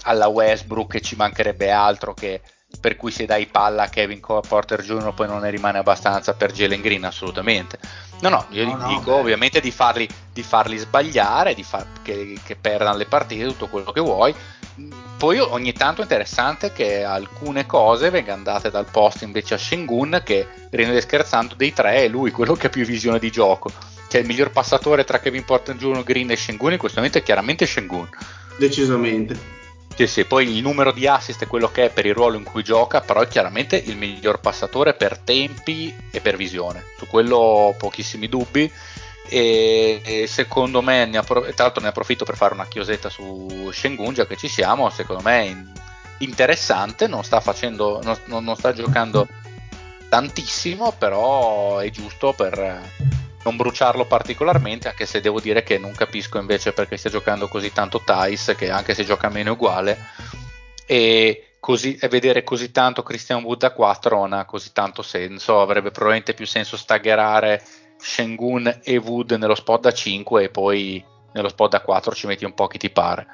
alla Westbrook e ci mancherebbe altro che per cui se dai palla a Kevin Porter Jr. poi non ne rimane abbastanza per Jalen Green assolutamente no no io no, dico no, ovviamente di farli, di farli, sbagliare di far, che, che perdano le partite tutto quello che vuoi poi ogni tanto è interessante che alcune cose vengano date dal post invece a Shengun che rende scherzando dei tre è lui quello che ha più visione di gioco cioè il miglior passatore tra Kevin Porter Jr., Green e Shengun in questo momento è chiaramente Shengun decisamente sì, sì, poi il numero di assist è quello che è per il ruolo in cui gioca, però è chiaramente il miglior passatore per tempi e per visione. Su quello ho pochissimi dubbi. E, secondo me, ne appro- tra l'altro ne approfitto per fare una chiosetta su Shengun, già che ci siamo, secondo me è interessante, non sta facendo, non, non sta giocando tantissimo, però è giusto per non bruciarlo particolarmente, anche se devo dire che non capisco invece perché stia giocando così tanto Thais, che anche se gioca meno è uguale, e, così, vedere così tanto Christian Wood a 4 non ha così tanto senso, avrebbe probabilmente più senso staggerare Shengun e Wood nello spot da 5 e poi nello spot da 4 ci metti un po' chi ti pare,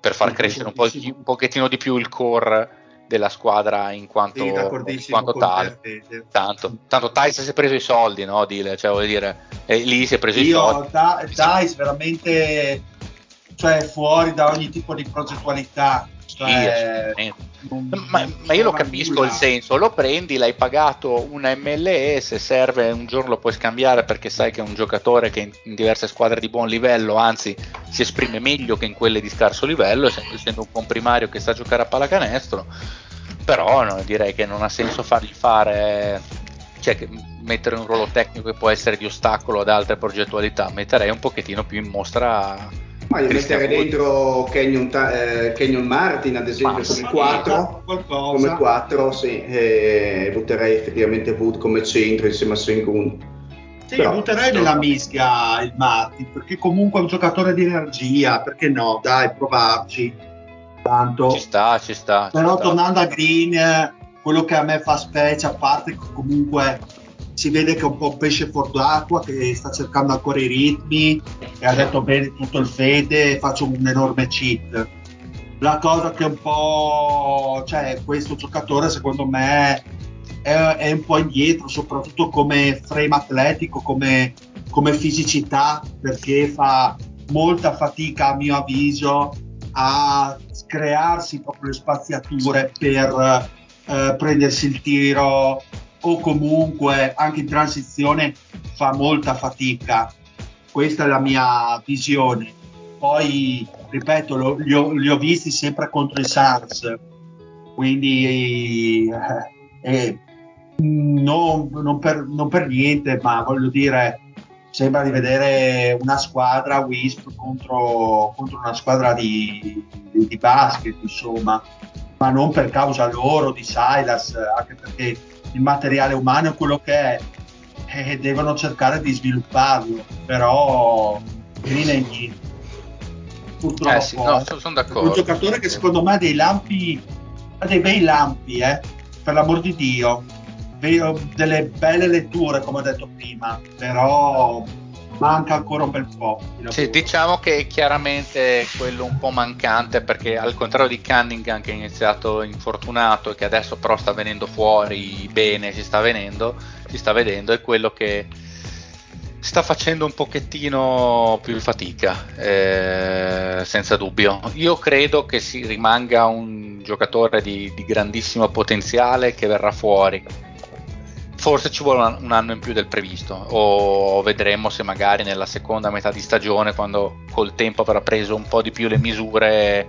per far crescere un, po', un pochettino di più il core della squadra in quanto, in quanto tale. Tanto, tanto Tice si è preso i soldi, no? Dile, cioè, vuol dire, e lì si è preso Io, i soldi. Da, Tice veramente cioè, fuori da ogni tipo di progettualità. Cioè, sì, ma, ma, io lo capisco nulla. il senso, lo prendi, l'hai pagato una MLS, serve un giorno lo puoi scambiare perché sai che è un giocatore che in, in diverse squadre di buon livello, anzi si esprime meglio che in quelle di scarso livello, essendo un comprimario che sa giocare a pallacanestro però no, direi che non ha senso fargli fare cioè mettere un ruolo tecnico che può essere di ostacolo ad altre progettualità metterei un pochettino più in mostra ma io metterei dentro Kenyon, eh, Kenyon, Martin ad esempio come 4 come 4 sì, e butterei effettivamente Wood come centro insieme a Sengun sì, Però, butterei nella mischia il Martin perché comunque è un giocatore di energia perché no, dai provarci tanto. Ci sta, ci sta. Però ci tornando sta. a Green, quello che a me fa specie, a parte comunque si vede che è un po' un pesce fuor d'acqua, che sta cercando ancora i ritmi e ha detto bene tutto il fede, faccio un enorme cheat. La cosa che un po', cioè questo giocatore secondo me è, è un po' indietro, soprattutto come frame atletico, come, come fisicità, perché fa molta fatica a mio avviso a crearsi proprio le spaziature per eh, prendersi il tiro o comunque anche in transizione fa molta fatica. Questa è la mia visione. Poi, ripeto, lo, li, ho, li, ho, visti sempre contro i SARS, quindi eh, eh, non, non, per, non per niente, ma voglio dire, sembra di vedere una squadra Wisp contro, contro una squadra di, di, di, basket, insomma, ma non per causa loro, di Silas, anche perché il materiale umano è quello che è e devono cercare di svilupparlo, però Green è niente. Purtroppo eh sì, no, sono d'accordo. Un giocatore che secondo me ha dei lampi, ha dei bei lampi, eh, per l'amor di Dio delle belle letture, come ho detto prima, però manca ancora un bel po'. Sì, diciamo che è chiaramente quello un po' mancante perché al contrario di Cunningham che è iniziato infortunato e che adesso però sta venendo fuori bene, si sta venendo, si sta vedendo, è quello che sta facendo un pochettino più fatica, eh, senza dubbio. Io credo che si rimanga un un giocatore di, di grandissimo potenziale che verrà fuori forse ci vuole un anno in più del previsto o vedremo se magari nella seconda metà di stagione quando col tempo avrà preso un po' di più le misure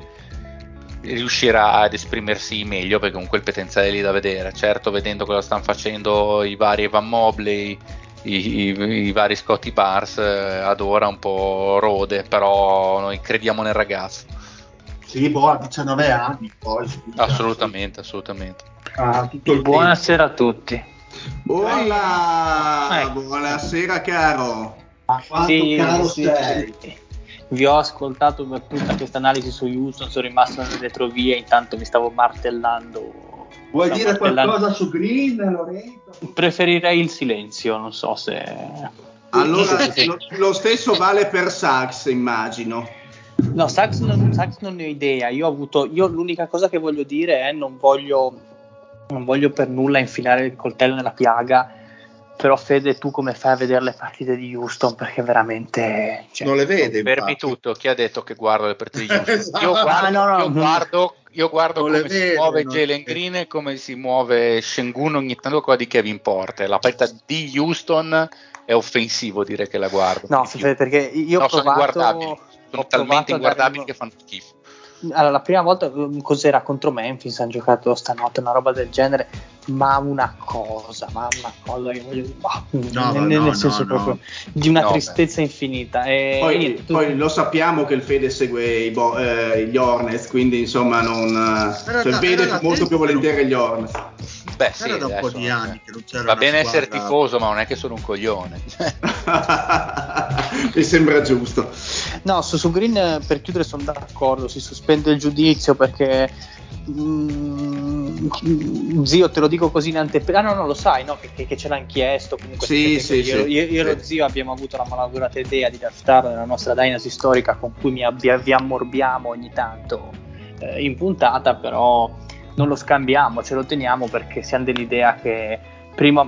riuscirà ad esprimersi meglio perché comunque il potenziale è lì da vedere certo vedendo cosa stanno facendo i vari Evan Mobley i, i, i vari Scotty Bars eh, ad ora un po' rode però noi crediamo nel ragazzo sì, boh, a 19 anni poi. Assolutamente, assolutamente. Ah, Buonasera a tutti. Buona, ecco. buonasera caro. Ma quanto sì, caro sì, sei? Vi ho ascoltato per tutta questa analisi su Houston, sono rimasto nelle retrovie, intanto mi stavo martellando. Vuoi stavo dire martellando. qualcosa su Green, Lorenzo? Preferirei il silenzio, non so se... Allora, lo, lo stesso vale per Sax, immagino. No, Sax non, Sax non ne ho idea. Io ho avuto. Io l'unica cosa che voglio dire è non voglio non voglio per nulla infilare il coltello nella piaga. Però Fede, tu come fai a vedere le partite di Houston? Perché veramente... Cioè, non le vede. Fermi tutto, chi ha detto che guardo le partite di Houston? esatto. Io guardo, ah, no, no, io guardo, io guardo come si vede, muove Jalen Green e come si muove Shengun ogni tanto qua di Kevin Porter. La partita di Houston è offensivo dire che la guardo. No, perché io no, ho provato... sono inguardabili, sono talmente inguardabili che fanno schifo allora, la prima volta um, cos'era contro Memphis? Hanno giocato stanotte una roba del genere ma una cosa ma una cosa che voglio dire no, nel, no, nel senso no, proprio di una tristezza beh. infinita e poi, niente, tu... poi, lo sappiamo che il Fede segue i bo- eh, gli Hornets quindi insomma non cioè, il Fede fa molto più volentieri gli Hornets Beh, sì, era da un po' di anni che non c'era Va bene squadra... essere tifoso, ma non è che sono un coglione. Mi sembra giusto. No, su, su, Green per chiudere sono d'accordo, si sospende il giudizio perché mm, zio te lo dico così in anteprima, ah no no lo sai no? che, che, ce l'hanno chiesto comunque sì, sì, io, sì. io, io, e lo zio abbiamo avuto la malaugurata idea di draftarlo nella nostra dynasty storica con cui mi, vi, vi ammorbiamo ogni tanto eh, in puntata però non lo scambiamo, ce lo teniamo perché siamo dell'idea che prima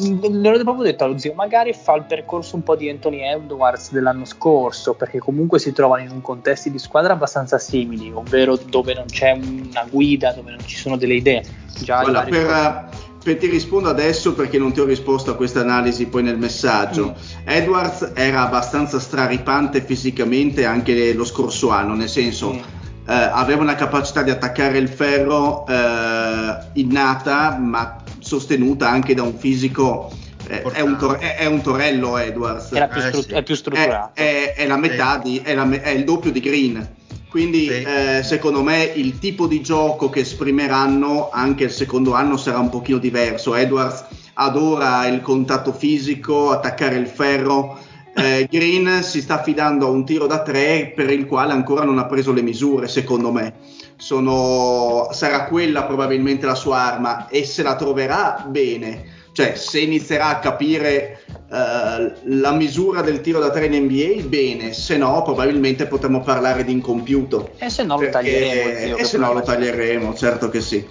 mm, mm, proprio detto allo zio, magari fa il percorso un po' di Anthony Edwards dell'anno scorso, perché comunque si trovano in un contesto di squadra abbastanza simili, ovvero dove non c'è una guida, dove non ci sono delle idee. Già Guarda, per, per, ti rispondo adesso perché non ti ho risposto a questa analisi poi nel messaggio. Mm. Edwards era abbastanza straripante fisicamente anche lo scorso anno, nel senso... Mm eh, aveva una capacità di attaccare il ferro eh, innata, ma sostenuta anche da un fisico. Eh, è, un tor- è, è, un torello Edwards. Più stru- sì. È più strutturato. È, è la metà di, la, è, il doppio di Green. Quindi sì. eh, secondo me il tipo di gioco che esprimeranno anche il secondo anno sarà un pochino diverso. Edwards adora il contatto fisico, attaccare il ferro eh, Green si sta affidando a un tiro da tre per il quale ancora non ha preso le misure, secondo me. Sono, sarà quella probabilmente la sua arma e se la troverà bene. Cioè, se inizierà a capire uh, la misura del tiro da tre in NBA, bene, se no, probabilmente potremmo parlare di incompiuto. E se no lo taglieremo. Zio, e se no lo taglieremo, certo che sì.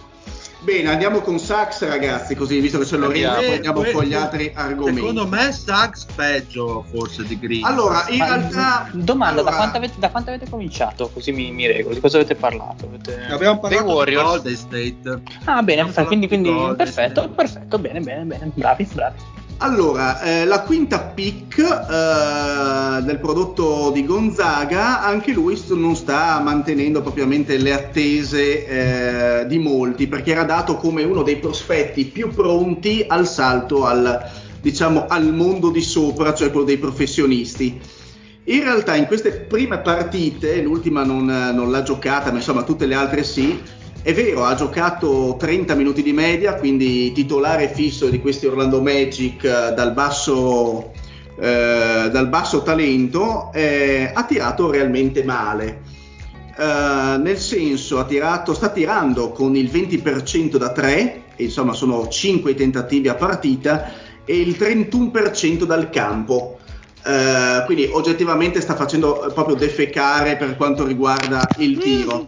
Bene, andiamo con Sax, ragazzi, così visto che c'è Lorenzo, poi andiamo que- con gli altri argomenti. Secondo me Sax peggio forse di Green. Allora, in Ma, realtà... Domanda, allora... Da, quanto avete, da, quanto avete, cominciato? Così mi, mi regolo, di cosa avete parlato? Avete... Abbiamo parlato di Golden State. Ah, bene, quindi, quindi perfetto, perfetto, bene, bene, bene, bravi, bravi. Allora, eh, la quinta pick eh, del prodotto di Gonzaga, anche lui non sta mantenendo propriamente le attese eh, di molti, perché era dato come uno dei prospetti più pronti al salto al, diciamo, al mondo di sopra, cioè quello dei professionisti. In realtà in queste prime partite, l'ultima non, non l'ha giocata, ma insomma tutte le altre sì, è vero, ha giocato 30 minuti di media, quindi titolare fisso di questi Orlando Magic eh, dal basso, eh, dal basso talento, eh, ha tirato realmente male. Uh, nel senso, tirato, sta tirando con il 20% da 3, insomma sono 5 tentativi a partita, e il 31% dal campo. Uh, quindi oggettivamente sta facendo proprio defecare per quanto riguarda il tiro.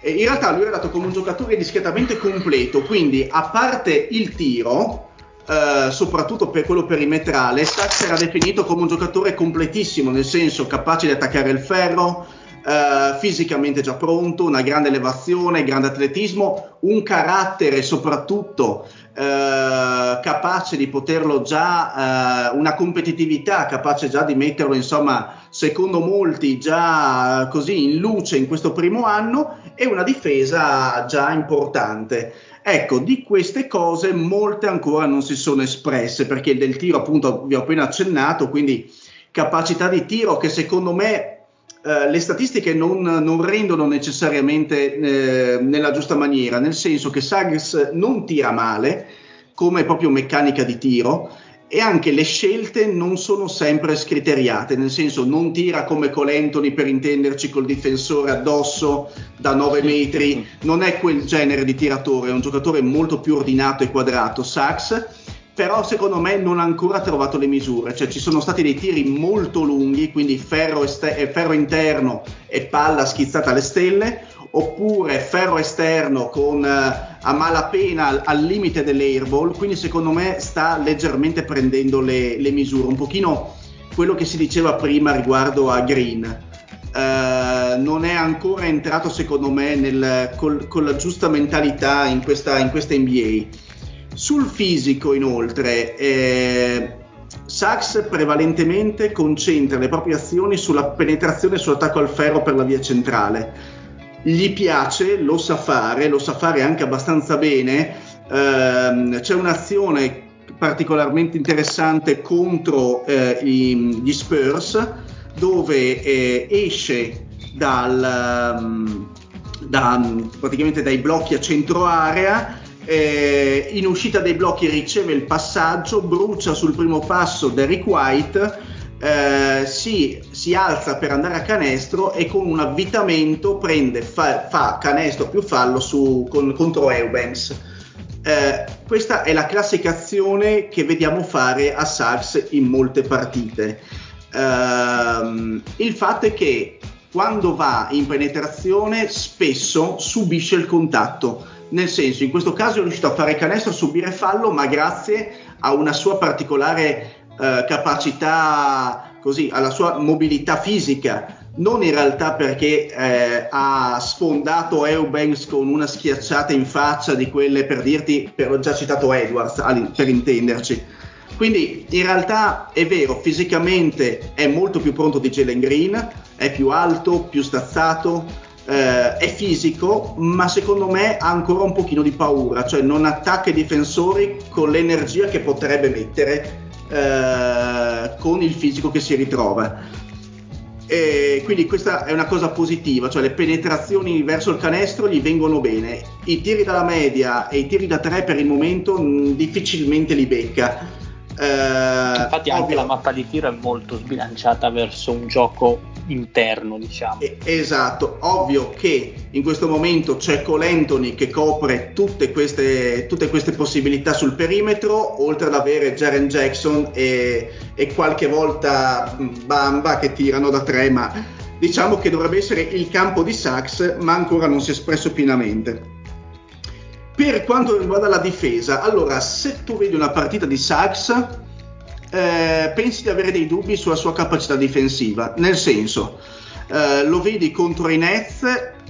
E in realtà lui è dato come un giocatore discretamente completo, quindi a parte il tiro, eh, soprattutto per quello perimetrale, Sachs era definito come un giocatore completissimo, nel senso capace di attaccare il ferro, eh, fisicamente già pronto, una grande elevazione, grande atletismo, un carattere soprattutto eh, capace di poterlo già, una competitività capace già di metterlo insomma secondo molti già così in luce in questo primo anno e una difesa già importante. Ecco, di queste cose molte ancora non si sono espresse perché del tiro appunto vi ho appena accennato, quindi capacità di tiro che secondo me Uh, le statistiche non, non rendono necessariamente eh, nella giusta maniera, nel senso che Sags non tira male come proprio meccanica di tiro e anche le scelte non sono sempre scriteriate, nel senso non tira come Colentoni per intenderci col difensore addosso da 9 metri, non è quel genere di tiratore, è un giocatore molto più ordinato e quadrato, Sax però secondo me non ha ancora trovato le misure, cioè ci sono stati dei tiri molto lunghi, quindi ferro, este- ferro interno e palla schizzata alle stelle, oppure ferro esterno con uh, a malapena al, al limite dell'airball, quindi secondo me sta leggermente prendendo le, le, misure, un pochino quello che si diceva prima riguardo a Green. Uh, non è ancora entrato secondo me nel, col, con la giusta mentalità in questa, in questa NBA sul fisico, inoltre, eh, Sachs prevalentemente concentra le proprie azioni sulla penetrazione e sull'attacco al ferro per la via centrale. Gli piace, lo sa fare, lo sa fare anche abbastanza bene. Eh, c'è un'azione particolarmente interessante contro eh, gli Spurs dove eh, esce dal, um, da, praticamente dai blocchi a centro area eh, in uscita dai blocchi riceve il passaggio, brucia sul primo passo Derrick White, eh, si, si, alza per andare a canestro e con un avvitamento prende, fa, fa canestro più fallo su, con, contro Eubanks. Eh, questa è la classica azione che vediamo fare a Sachs in molte partite. Uh, il fatto è che quando va in penetrazione spesso subisce il contatto nel senso in questo caso è riuscito a fare canestro, subire fallo, ma grazie a una sua particolare eh, capacità, così, alla sua mobilità fisica, non in realtà perché eh, ha sfondato Eubanks con una schiacciata in faccia di quelle per dirti, per, ho già citato Edwards per intenderci. Quindi in realtà è vero, fisicamente è molto più pronto di Jalen Green, è più alto, più stazzato, eh, è fisico, ma secondo me ha ancora un pochino di paura, cioè non attacca i difensori con l'energia che potrebbe mettere eh, con il fisico che si ritrova. E quindi questa è una cosa positiva, cioè le penetrazioni verso il canestro gli vengono bene. I tiri dalla media e i tiri da tre per il momento mh, difficilmente li becca. Eh, Infatti anche ovvio, la mappa di tiro è molto sbilanciata verso un gioco interno, diciamo. Esatto, ovvio che in questo momento c'è Colentoni che copre tutte queste, tutte queste, possibilità sul perimetro, oltre ad avere Jaren Jackson e, e qualche volta Bamba che tirano da tre, ma diciamo che dovrebbe essere il campo di Sax, ma ancora non si è espresso pienamente. Per quanto riguarda la difesa, allora se tu vedi una partita di Sachs, eh, pensi di avere dei dubbi sulla sua capacità difensiva, nel senso, eh, lo vedi contro i Nets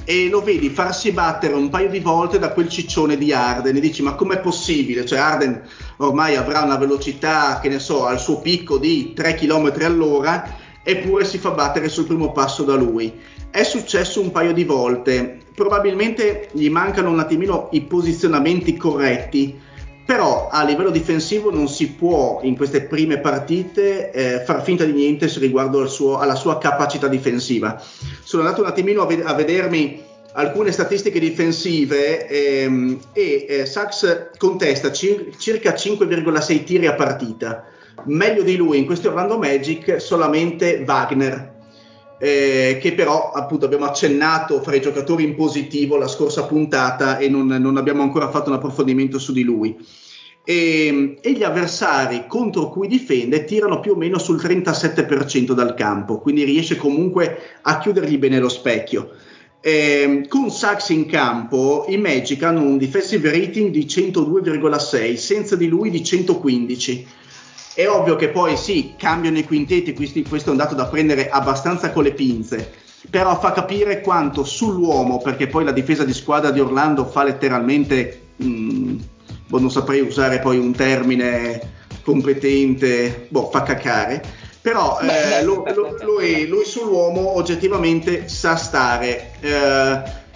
e lo vedi farsi battere un paio di volte da quel ciccione di Arden e dici ma com'è possibile? Cioè Arden ormai avrà una velocità, che ne so, al suo picco di 3 km all'ora eppure si fa battere sul primo passo da lui. È successo un paio di volte, probabilmente gli mancano un attimino i posizionamenti corretti, però a livello difensivo non si può in queste prime partite eh, far finta di niente riguardo al suo, alla sua capacità difensiva. Sono andato un attimino a, ved- a vedermi alcune statistiche difensive ehm, e eh, Sachs contesta cir- circa 5,6 tiri a partita. Meglio di lui in questo Orlando Magic solamente Wagner eh, che però appunto abbiamo accennato fra i giocatori in positivo la scorsa puntata e non, non abbiamo ancora fatto un approfondimento su di lui. E, e, gli avversari contro cui difende tirano più o meno sul 37% dal campo, quindi riesce comunque a chiudergli bene lo specchio. Eh, con Sachs in campo i Magic hanno un defensive rating di 102,6, senza di lui di 115 è ovvio che poi sì, cambiano i quintetti, questo, questo è un dato da prendere abbastanza con le pinze, però fa capire quanto sull'uomo, perché poi la difesa di squadra di Orlando fa letteralmente, mh, mm, boh, non saprei usare poi un termine competente, boh, fa cacare, però eh, lui, lui, lui, sull'uomo oggettivamente sa stare. Eh,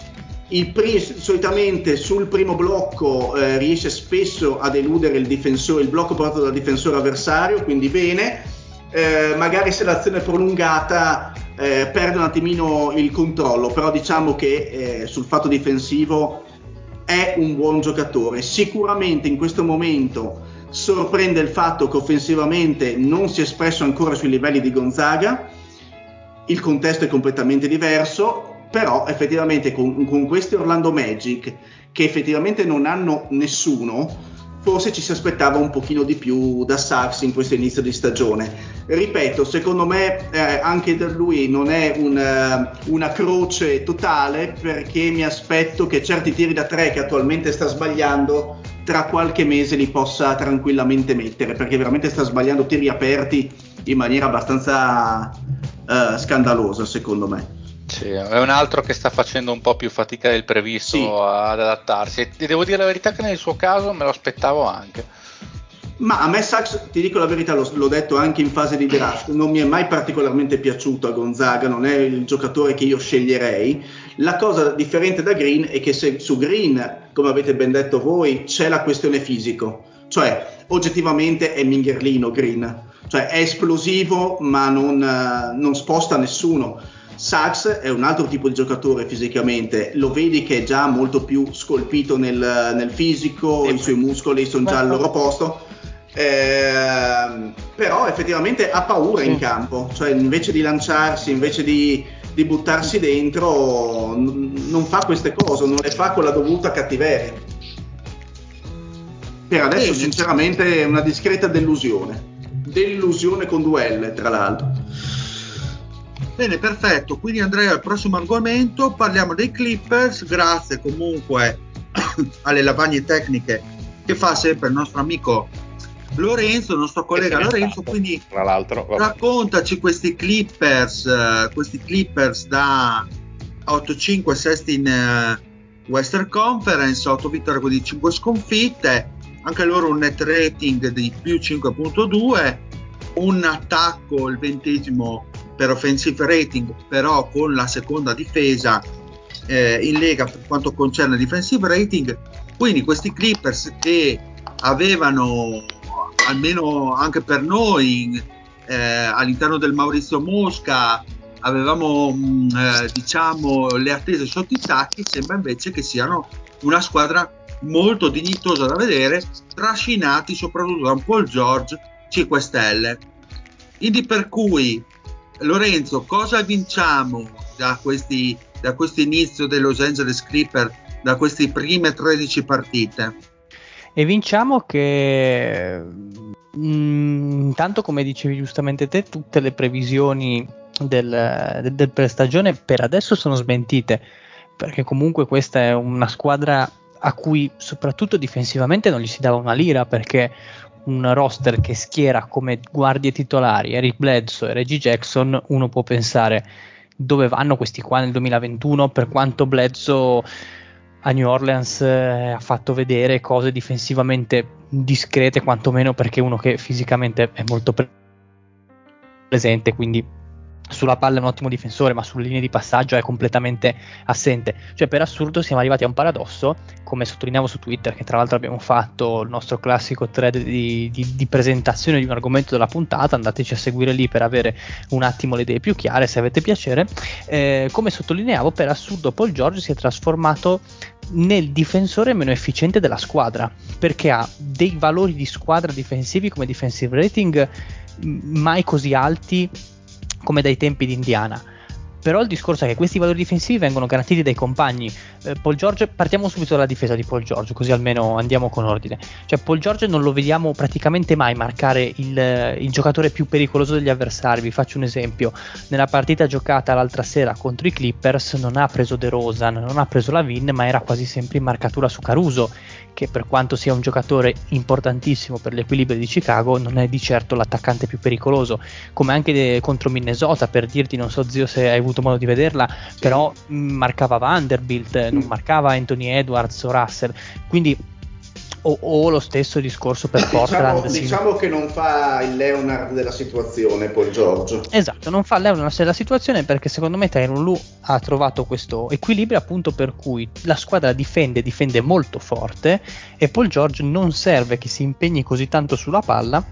Pri- solitamente sul primo blocco eh, riesce spesso ad eludere il, il blocco portato dal difensore avversario, quindi bene. Eh, magari se l'azione è prolungata eh, perde un attimino il controllo, però diciamo che eh, sul fatto difensivo è un buon giocatore. Sicuramente in questo momento sorprende il fatto che offensivamente non si è espresso ancora sui livelli di Gonzaga, il contesto è completamente diverso, però effettivamente con, con questi Orlando Magic che effettivamente non hanno nessuno, forse ci si aspettava un pochino di più da Sars in questo inizio di stagione. Ripeto, secondo me eh, anche da lui non è una, eh, una, croce totale perché mi aspetto che certi tiri da tre che attualmente sta sbagliando tra qualche mese li possa tranquillamente mettere perché veramente sta sbagliando tiri aperti in maniera abbastanza uh, scandalosa secondo me. Sì, è un altro che sta facendo un po' più fatica del previsto sì. ad adattarsi. E devo dire la verità che nel suo caso me lo aspettavo anche. Ma a me Sachs, ti dico la verità, l'ho, l'ho, detto anche in fase di draft, non mi è mai particolarmente piaciuto a Gonzaga, non è il giocatore che io sceglierei. La cosa differente da Green è che se su Green, come avete ben detto voi, c'è la questione fisico, cioè oggettivamente è mingherlino Green, cioè è esplosivo ma non, non sposta nessuno Sachs è un altro tipo di giocatore fisicamente, lo vedi che è già molto più scolpito nel, nel fisico, i suoi muscoli sono già al loro posto. Eh, però effettivamente ha paura sì. in campo, cioè invece di lanciarsi, invece di, di buttarsi dentro, n- non fa queste cose, non le fa con la dovuta cattiveria. Per adesso, sinceramente, è una discreta delusione. Delusione con duelle, tra l'altro. Bene, perfetto. Quindi andrei al prossimo argomento. Parliamo dei Clippers. Grazie comunque alle lavagne tecniche che fa sempre il nostro amico Lorenzo, il nostro collega Lorenzo. Stato, quindi tra l'altro, vabbè. raccontaci questi Clippers, uh, questi Clippers da 8-5 sesti in uh, Western Conference, 8 vittorie con 5 sconfitte, anche loro un net rating di più 5.2, un attacco il ventesimo per offensive rating, però con la seconda difesa eh, in Lega per quanto concerne defensive rating. Quindi questi Clippers che avevano almeno anche per noi eh, all'interno del Maurizio Mosca avevamo mh, mm, eh, diciamo le attese sotto i tacchi sembra invece che siano una squadra molto dignitosa da vedere trascinati soprattutto da un Paul George 5 stelle quindi per cui Lorenzo, cosa vinciamo da, questi, da questo inizio dei Los Angeles Clipper, da queste prime 13 partite? E vinciamo che mm, intanto, come dicevi giustamente te, tutte le previsioni del, del, del prestagione per adesso sono smentite, perché comunque questa è una squadra a cui soprattutto difensivamente non gli si dava una lira perché un roster che schiera come guardie titolari Eric Bledsoe e Reggie Jackson, uno può pensare dove vanno questi qua nel 2021 per quanto Bledsoe a New Orleans eh, ha fatto vedere cose difensivamente discrete quantomeno perché uno che fisicamente è molto pre- presente quindi sulla palla è un ottimo difensore, ma sulle linee di passaggio è completamente assente. Cioè, per assurdo, siamo arrivati a un paradosso, come sottolineavo su Twitter, che tra l'altro abbiamo fatto il nostro classico thread di, di, di, presentazione di un argomento della puntata. Andateci a seguire lì per avere un attimo le idee più chiare, se avete piacere. Eh, come sottolineavo, per assurdo, Paul George si è trasformato nel difensore meno efficiente della squadra perché ha dei valori di squadra difensivi come defensive rating mai così alti come dai tempi di Indiana. Però il discorso è che questi valori difensivi vengono garantiti dai compagni. Eh, Paul George, partiamo subito dalla difesa di Paul George, così almeno andiamo con ordine. Cioè, Paul George non lo vediamo praticamente mai marcare il, il giocatore più pericoloso degli avversari. Vi faccio un esempio: nella partita giocata l'altra sera contro i Clippers, non ha preso De Rosan, non ha preso la Vin, ma era quasi sempre in marcatura su Caruso, che per quanto sia un giocatore importantissimo per l'equilibrio di Chicago, non è di certo l'attaccante più pericoloso, come anche de- contro Minnesota, per dirti, non so zio se hai avuto modo di vederla, sì. però mh, marcava Vanderbilt, non mm. marcava Anthony Edwards o Russell, quindi o, o, lo stesso discorso per diciamo, Portland. Diciamo, che non fa il Leonard della situazione, Paul Giorgio. Esatto, non fa il Leonard della situazione perché secondo me Tyron Lu ha trovato questo equilibrio appunto per cui la squadra difende, difende molto forte e Paul George non serve che si impegni così tanto sulla palla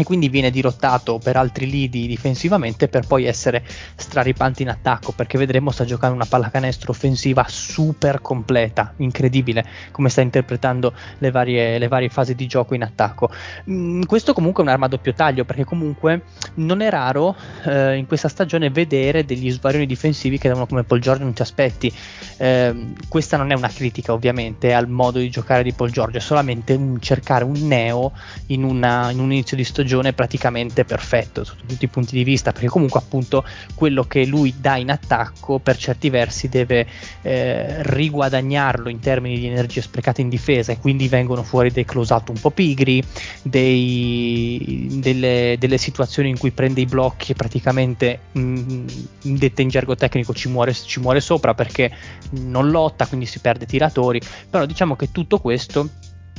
e quindi viene dirottato per altri lidi difensivamente per poi essere straripante in attacco perché vedremo sta giocando una pallacanestro offensiva super completa incredibile come sta interpretando le varie, le varie fasi di gioco in attacco. Mm, questo comunque è un'arma a doppio taglio perché comunque non è raro eh, in questa stagione vedere degli svarioni difensivi che da uno come Paul George non ti aspetti. Eh, questa non è una critica ovviamente al modo di giocare di Paul George è solamente un, cercare un neo in, una, in un inizio di stagione stagione praticamente perfetto sotto tutti i punti di vista, perché comunque appunto quello che lui dà in attacco per certi versi deve eh, riguadagnarlo in termini di energie sprecate in difesa e quindi vengono fuori dei close out un po' pigri, dei, delle, delle, situazioni in cui prende i blocchi e praticamente mh, mm, dette in gergo tecnico ci muore, ci muore sopra perché non lotta, quindi si perde tiratori, però diciamo che tutto questo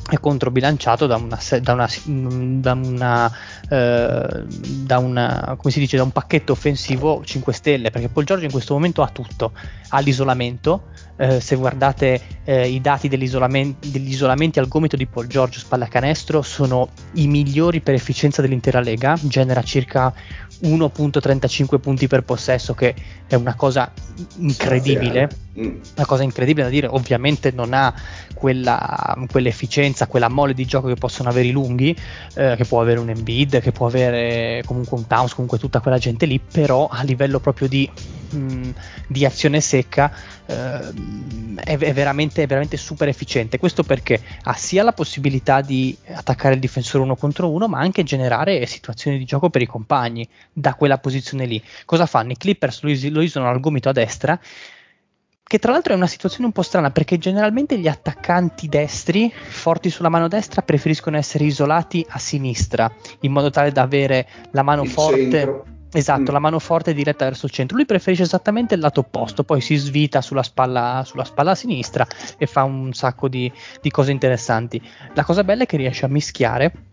è controbilanciato da una, da una, da una, eh, da una come si dice da un pacchetto offensivo 5 stelle perché Paul Giorgio in questo momento ha tutto. Ha l'isolamento eh, se guardate eh, i dati degli isolamenti al gomito di Paul Giorgio spallacanestro sono i migliori per efficienza dell'intera lega genera circa 1.35 punti per possesso che è una cosa incredibile mm. una cosa incredibile da dire ovviamente non ha quella, quell'efficienza quella mole di gioco che possono avere i lunghi eh, che può avere un Embiid che può avere comunque un Towns comunque tutta quella gente lì però a livello proprio di, mh, mm, di azione secca eh, è, è, veramente, è, veramente, super efficiente. Questo perché ha sia la possibilità di attaccare il difensore uno contro uno, ma anche generare situazioni di gioco per i compagni da quella posizione lì. Cosa fanno? I Clippers lo, lo isolano al gomito a destra che tra l'altro è una situazione un po' strana perché generalmente gli attaccanti destri forti sulla mano destra preferiscono essere isolati a sinistra in modo tale da avere la mano il forte centro. Esatto, mm. la mano forte è diretta verso il centro. Lui preferisce esattamente il lato opposto, poi si svita sulla spalla, sulla spalla sinistra e fa un sacco di, di cose interessanti. La cosa bella è che riesce a mischiare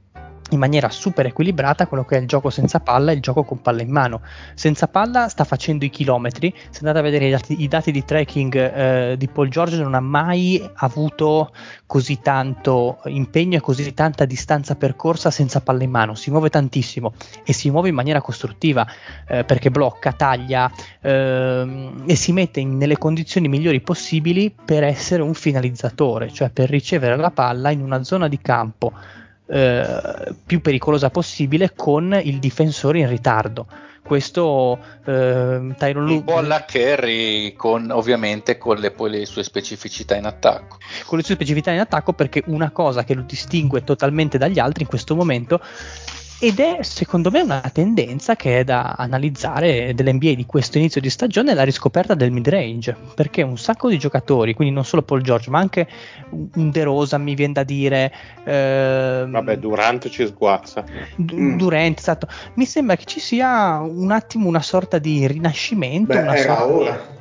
in maniera super equilibrata quello che è il gioco senza palla e il gioco con palla in mano. Senza palla sta facendo i chilometri, se andate a vedere i dati, i dati di tracking eh, di Paul George non ha mai avuto così tanto impegno e così tanta distanza percorsa senza palla in mano, si muove tantissimo e si muove in maniera costruttiva eh, perché blocca, taglia eh, e si mette in, nelle condizioni migliori possibili per essere un finalizzatore, cioè per ricevere la palla in una zona di campo eh, più pericolosa possibile con il difensore in ritardo. Questo eh, Tyron Lu. Un po' alla Kerry, con, ovviamente con le, poi le sue specificità in attacco. Con le sue specificità in attacco, perché una cosa che lo distingue totalmente dagli altri in questo momento ed è secondo me una tendenza che è da analizzare dell'NBA di questo inizio di stagione la riscoperta del mid range perché un sacco di giocatori quindi non solo Paul George ma anche un De Rosa mi viene da dire ehm, vabbè Durant ci sguazza D- mm. Durant esatto mi sembra che ci sia un attimo una sorta di rinascimento Beh, una era sorta ora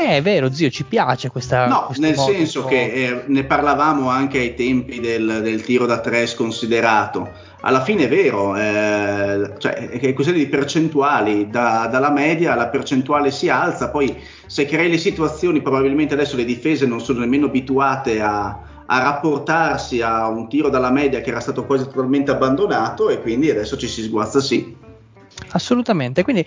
eh, è vero, zio, ci piace questa. No, nel senso che eh, ne parlavamo anche ai tempi del, del tiro da tre sconsiderato alla fine è vero, eh, cioè, è questione di percentuali, da, dalla media la percentuale si alza, poi se crei le situazioni probabilmente adesso le difese non sono nemmeno abituate a, a rapportarsi a un tiro dalla media che era stato quasi totalmente abbandonato e quindi adesso ci si sguazza sì. Assolutamente, quindi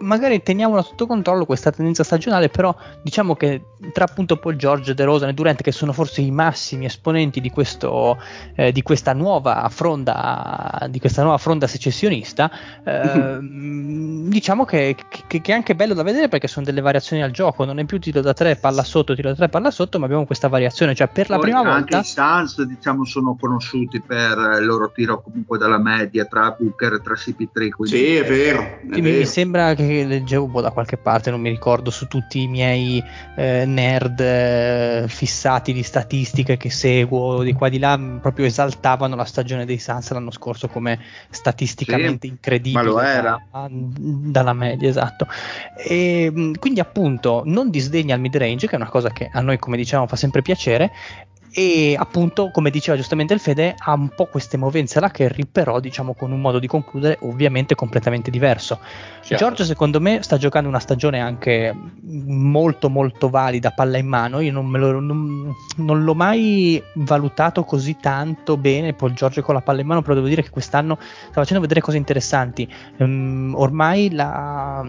magari teniamola sotto controllo questa tendenza stagionale, però diciamo che tra appunto Paul George, De Rosa e Durant, che sono forse i massimi esponenti di, questo, eh, di questa nuova fronda, di questa nuova fronda secessionista, eh, diciamo che, che, che, è anche bello da vedere perché sono delle variazioni al gioco, non è più tiro da 3, palla sotto, tiro da 3, palla sotto, ma abbiamo questa variazione, cioè per la Poi prima anche volta... Anche i Suns diciamo sono conosciuti per il loro tiro comunque dalla media tra Booker e tra CP3. Quindi... Sì, è vero. È vero. Mi sembra che leggevo da qualche parte, non mi ricordo, su tutti i miei eh, nerd eh, fissati di statistiche che seguo di qua di là, proprio esaltavano la stagione dei Suns l'anno scorso come statisticamente Sì, incredibile. ma lo era. da- dalla media, esatto. E, quindi appunto non disdegna il mid range, che è una cosa che a noi, come diciamo, fa sempre piacere. E appunto, come diceva giustamente il Fede, ha un po' queste movenze alla Kerry, però diciamo con un modo di concludere ovviamente completamente diverso. Chiaro. Giorgio, secondo me, sta giocando una stagione anche molto molto valida, palla in mano. Io non, lo- non- non l'ho mai valutato così tanto bene. Paul Giorgio con la palla in mano, però devo dire che quest'anno sta facendo vedere cose interessanti. Ehm, ormai la,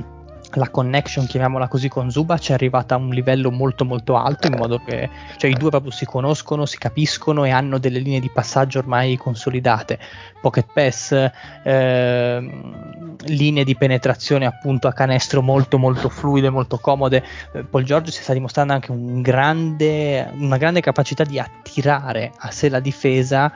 la connection, chiamiamola così, con Zubac è arrivata a un livello molto molto alto, in modo che cioè, i due proprio si conoscono, si capiscono e hanno delle linee di passaggio ormai consolidate. Pocket pass, ehm, linee di penetrazione appunto a canestro molto molto fluide, molto comode. Eh, Paul George si sta dimostrando anche un grande, una grande capacità di attirare a sé la difesa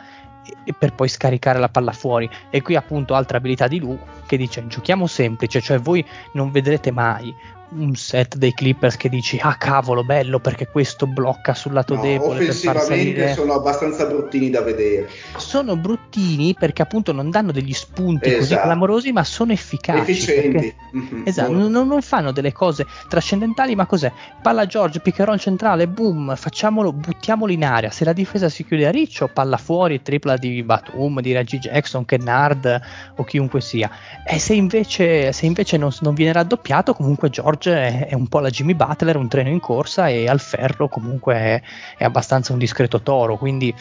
e- per poi scaricare la palla fuori. E qui appunto altra abilità di Lu che dice giochiamo semplice, cioè voi non vedrete mai un set dei Clippers che dici ah cavolo bello perché questo blocca sul lato No, debole offensivamente sono abbastanza bruttini da vedere. sono bruttini perché appunto non danno degli spunti così Esatto. clamorosi ma sono efficaci Efficienti. perché- Mhm, Esatto, non, non fanno delle cose trascendentali, ma cos'è? Palla George, roll centrale, boom, facciamolo, buttiamolo in aria. Se la difesa si chiude a riccio, palla fuori, tripla di Batum, di Reggie Jackson, Kennard o chiunque sia. E se invece, se invece non, non viene raddoppiato, comunque George è, è un po' la Jimmy Butler, un treno in corsa e al ferro comunque è, è abbastanza un discreto toro. Quindi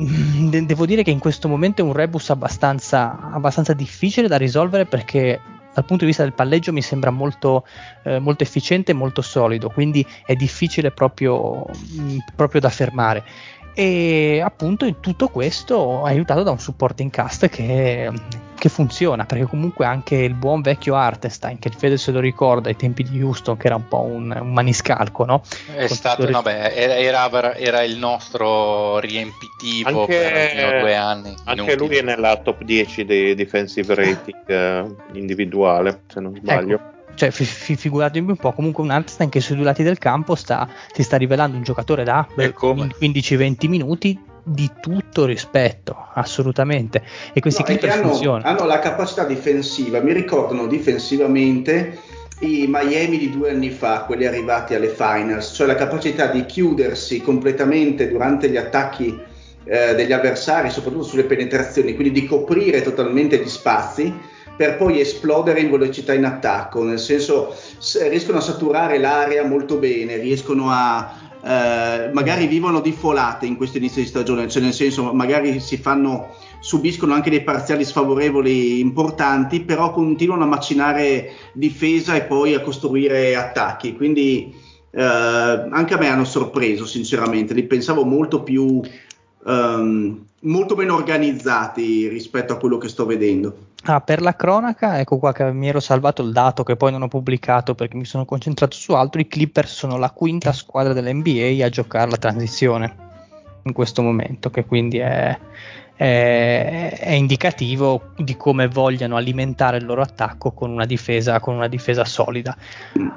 mm, de- devo dire che in questo momento è un rebus abbastanza, abbastanza difficile da risolvere perché dal punto di vista del palleggio mi sembra molto, eh, molto efficiente e molto solido, quindi è difficile proprio, mh, proprio da fermare. E appunto in tutto questo è aiutato da un supporting cast che, che funziona, perché comunque anche il buon vecchio Artestein, che il Fede se lo ricorda ai tempi di Houston, che era un po' un, un maniscalco, no? È Con stato, il- vabbè, era, era- il nostro riempitivo Anche- per due anni. Anche lui è nella top 10 dei defensive rating eh, individuale, se non sbaglio. Ecco, cioè, fi- fi- figuratevi un po', comunque un Artestein che sui due lati del campo sta, si sta rivelando un giocatore da E come? 15-20 minuti di tutto rispetto, assolutamente. E questi No, Clippers hanno, funzionano. hanno la capacità difensiva, mi ricordano difensivamente i Miami di due anni fa, quelli arrivati alle finals, cioè la capacità di chiudersi completamente durante gli attacchi eh, degli avversari, soprattutto sulle penetrazioni, quindi di coprire totalmente gli spazi per poi esplodere in velocità in attacco, nel senso riescono a saturare l'area molto bene, riescono a eh, magari vivono di folate in questo inizio di stagione, cioè nel senso magari fanno subiscono anche dei parziali sfavorevoli importanti, però continuano a macinare difesa e poi a costruire attacchi. Quindi eh, anche a me hanno sorpreso, sinceramente, li pensavo molto più ehm, molto meno organizzati rispetto a quello che sto vedendo. Ah, per la cronaca, ecco qua che mi ero salvato il dato che poi non ho pubblicato perché mi sono concentrato su altro. I Clippers sono la quinta squadra dell'NBA a giocare la transizione in questo momento, che quindi è, è- è indicativo di come vogliano alimentare il loro attacco con una difesa, con una difesa solida.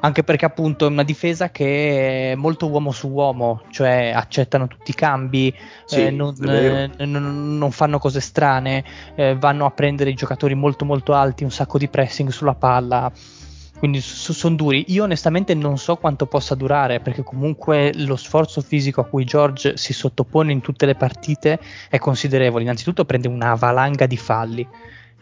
Anche perché appunto è una difesa che è molto uomo su uomo, cioè accettano tutti i cambi, Sì, eh, non, eh, non- non fanno cose strane, eh, vanno a prendere i giocatori molto molto alti, un sacco di pressing sulla palla. Quindi sono duri. Io onestamente non so quanto possa durare perché comunque lo sforzo fisico a cui George si sottopone in tutte le partite è considerevole. Innanzitutto prende una valanga di falli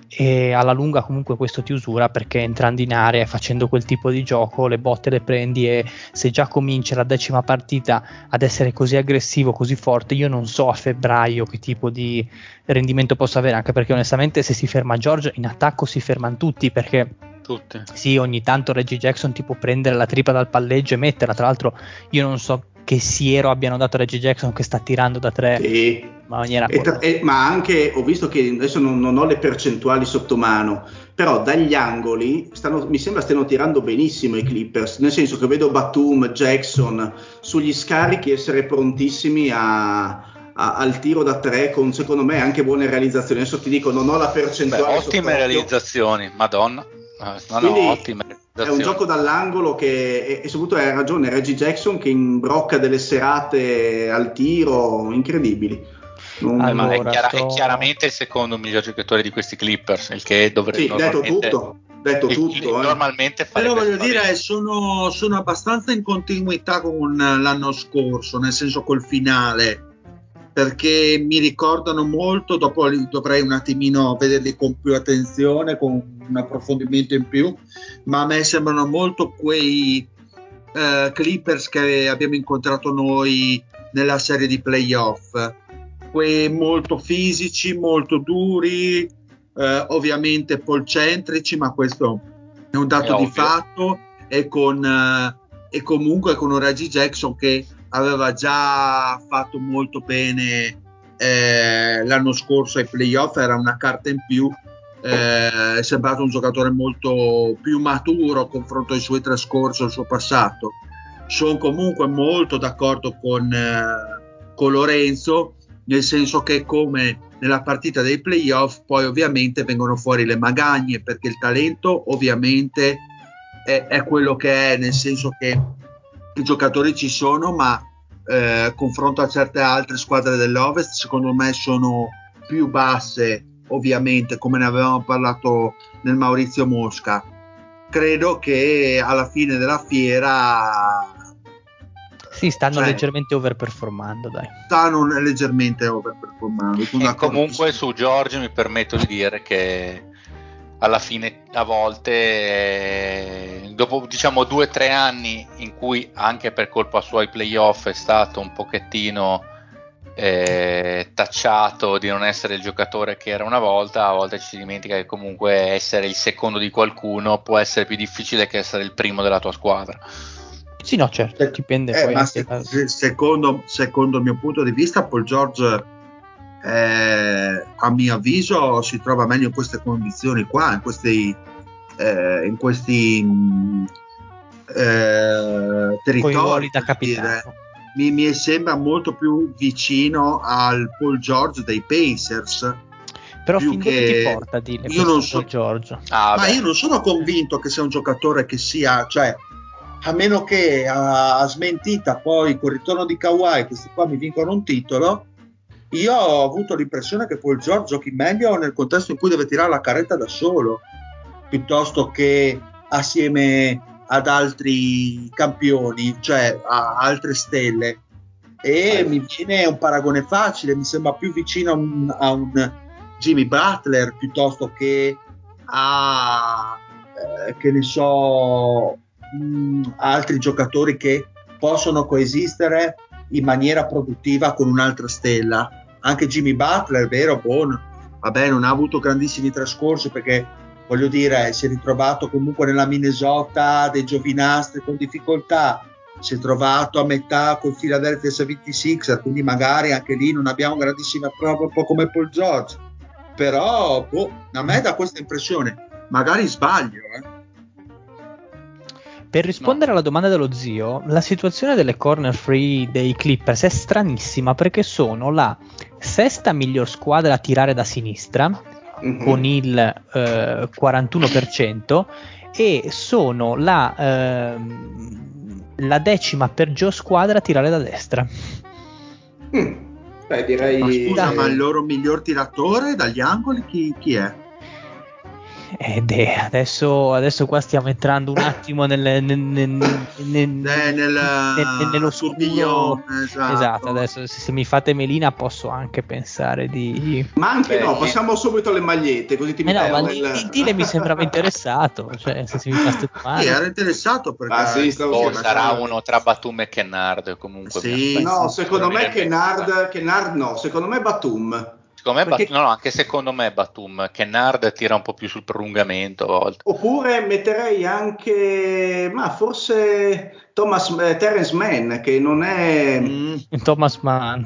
e alla lunga comunque questo ti usura perché entrando in area e facendo quel tipo di gioco le botte le prendi e se già comincia la decima partita ad essere così aggressivo, così forte, io non so a febbraio che tipo di rendimento possa avere, anche perché onestamente se si ferma George in attacco si fermano tutti perché Tutti. sì, ogni tanto Reggie Jackson ti può prendere la tripla dal palleggio e metterla. Tra l'altro, io non so che siero abbiano dato a Reggie Jackson che sta tirando da tre Sì. E tra- e- ma anche ho visto che adesso non, non ho le percentuali sotto mano, però dagli angoli stanno- mi sembra stiano tirando benissimo i Clippers, nel senso che vedo Batum, Jackson sugli scarichi essere prontissimi a, a- al tiro da tre con secondo me anche buone realizzazioni. Adesso ti dico, non ho la Beh, percentuale ottime sott'occhio. realizzazioni, madonna. Eh, No, no, Quindi- ottime. è un gioco dall'angolo che, e, soprattutto hai ragione, Reggie Jackson che imbrocca delle serate al tiro incredibili. Non... Allora, è, chiara- sto... è, chiaramente il secondo miglior giocatore di questi Clippers, il che dovrebbe sì, detto tutto, detto il, tutto il, eh. normalmente però voglio dire sono, sono, abbastanza in continuità con l'anno scorso, nel senso col finale perché mi ricordano molto, dopo dovrei un attimino vederli con più attenzione, con un approfondimento in più, ma a me sembrano molto quei uh, Clippers che abbiamo incontrato noi nella serie di playoff, quei molto fisici, molto duri, uh, ovviamente polcentrici, ma questo è un dato è di fatto, e, con, uh, e comunque con un Reggie Jackson che aveva già fatto molto bene eh, l'anno scorso ai playoff, era una carta in più, eh, è sembrato un giocatore molto più maturo confronto ai suoi trascorsi, al suo passato. Sono comunque molto d'accordo con, eh, con Lorenzo, nel senso che come nella partita dei playoff poi ovviamente vengono fuori le magagne perché il talento ovviamente è, è quello che è, nel senso che i giocatori ci sono, ma eh, confronto a certe altre squadre dell'Ovest, secondo me sono più basse, ovviamente, come ne avevamo parlato nel Maurizio Mosca. Credo che alla fine della fiera sì, stanno cioè, leggermente overperformando, dai. Stanno leggermente overperformando. E comunque su Giorgio mi permetto di dire che alla fine a volte eh, dopo diciamo due o tre anni in cui anche per colpa sua i playoff è stato un pochettino eh, tacciato di non essere il giocatore che era una volta a volte ci si dimentica che comunque essere il secondo di qualcuno può essere più difficile che essere il primo della tua squadra. Sì no certo dipende eh, poi se, da... secondo, secondo il mio punto di vista Paul George eh, a mio avviso si trova meglio in queste condizioni qua, in questi, eh, in questi mh, eh, territori. da capitano. Mi, mi, sembra molto più vicino al Paul George dei Pacers. Però fin che... ti porta io non so, George? Ah, ma io non sono convinto che sia un giocatore che sia, cioè, a meno che a, a smentita poi col ritorno di Kawhi questi qua mi vincono un titolo, io ho avuto l'impressione che Paul George giochi meglio nel contesto in cui deve tirare la carretta da solo, piuttosto che assieme ad altri campioni, cioè a altre stelle. E mi viene un paragone facile, mi sembra più vicino a un, a un Jimmy Butler piuttosto che a, eh, che ne so, mh, mm, altri giocatori che possono coesistere in maniera produttiva con un'altra stella anche Jimmy Butler, vero, Bon, vabbè, non ha avuto grandissimi trascorsi perché voglio dire, si è ritrovato comunque nella Minnesota dei giovinastri con difficoltà, si è trovato a metà col Philadelphia 76er, quindi magari anche lì non abbiamo grandissima prova, un po' come Paul George. Però boh, a me dà questa impressione, magari sbaglio, eh. Per rispondere no. alla domanda dello zio, la situazione delle corner free dei Clippers è stranissima perché sono la sesta miglior squadra a tirare da sinistra mm-hmm. con il eh, 41% e sono la, eh, la, decima peggior squadra a tirare da destra. Mm. Beh, direi... Ma scusa, ma il loro miglior tiratore dagli angoli chi, chi è? Ed è, adesso, adesso qua stiamo entrando un attimo nel, nel, nel, nel eh, nello scuro. Esatto. esatto. adesso se, se, mi fate melina posso anche pensare di... Ma anche Beh, no, passiamo subito alle magliette, così ti eh no, ma il Tile mi sembrava interessato, cioè se mi fate domande. Sì, era interessato perché... Ah, sì, oh, sarà uno tra Batum e Kennard comunque. Sì, no, secondo me Kennard, Kennard no, secondo me Batum. Secondo me, Perché... no, no, anche secondo me Batum, Kennard tira un po' più sul prolungamento a volte. Oppure metterei anche, ma forse Thomas, eh, Terence Mann, che non è... Mm. Thomas Mann.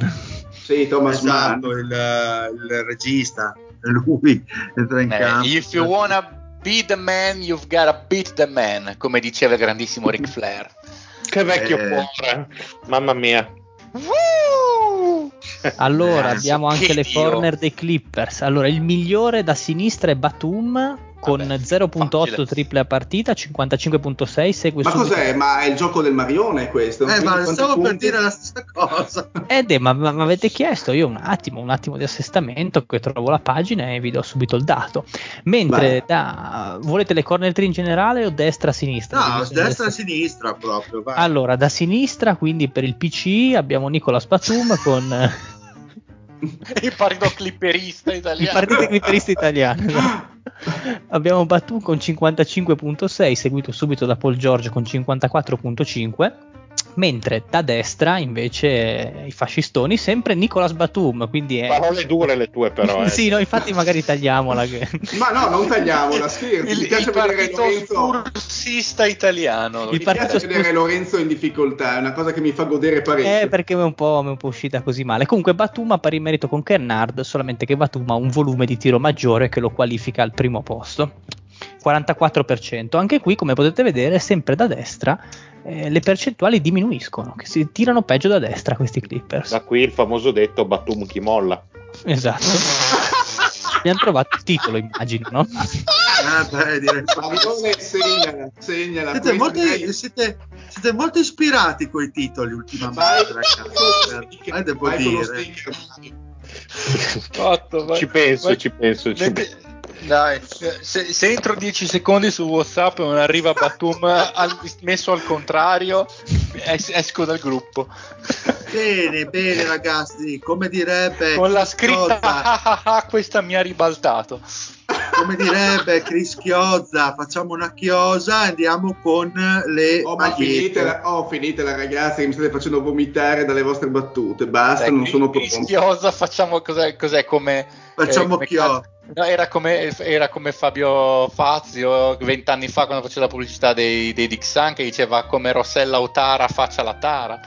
Sì, Thomas esatto, Mann. Il, il regista, lui entra in eh, campo. If you wanna be the man, you've gotta beat the man, come diceva il grandissimo Ric Flair. Che vecchio eh. cuore, mamma mia. Allora, abbiamo anche le corner dei Clippers. Allora, il migliore da sinistra è Batum con Vabbè, 0.8 facile. triple a partita, 55.6 segue Ma subito- cos'è? Ma è il gioco del Marione questo? Eh, ma stavo per punti? dire la stessa cosa. Ed è, ma, ma mi avete chiesto io un attimo, un attimo di assestamento che trovo la pagina e vi do subito il dato. Mentre da, volete le corner tree in generale o destra-sinistra? No, Divisione destra e sinistra proprio. vai. Allora, da sinistra, quindi per il PC abbiamo Nicolas Batum con eh, Il partito clipperista il italiano. partito clipperista italiano. abbiamo Batum con 55.6, seguito subito da Paul George con 54.5. Mentre da destra invece i fascistoni, sempre Nicolas Batum, quindi è... Parole dure le tue però. Eh. sì, no, infatti magari tagliamola. Che... Ma no, non tagliamola, scherzi. Il, Mi piace il vedere Lorenzo. spursista italiano. Mi partito piace vedere Lorenzo in difficoltà, è una cosa che mi fa godere parecchio. Eh, perché mi è, un po', mi è un po' uscita così male. Comunque Batum ha pari merito con Kernard, solamente che Batum ha un volume di tiro maggiore che lo qualifica al primo posto. 44%. Anche qui, come potete vedere, sempre da destra eh, le percentuali diminuiscono, che si tirano peggio da destra questi Clippers. Da qui il famoso detto Batum chi molla. Esatto. Abbiamo trovato il titolo, immagino, no? Eh, beh, direi segnala, segnala. Siete molto, siete, siete molto ispirati coi titoli ultimamente, ragazzi. Eh, devo dire. vai. Ci penso, Vai. ci penso. Ci Metti- Dai, se, se entro 10 secondi su WhatsApp non arriva Batum al- messo al contrario, es- esco dal gruppo Bene, bene, ragazzi. Come direbbe con la Chris scritta Chiozza, "Ah, ah, ah, questa mi ha ribaltato. come direbbe Chris Chiozza, facciamo una chiosa e andiamo con le Oh, finitela, oh, finitela ragazzi, che mi state facendo vomitare dalle vostre battute. Basta, Dai, non sono Chris pronto. Chiosa, facciamo cos'è, cos'è come Facciamo come chiosa. No, era, come, era come Fabio Fazio vent'anni fa quando faceva la pubblicità dei, dei Dixan che diceva come Rossella Otara faccia la tara.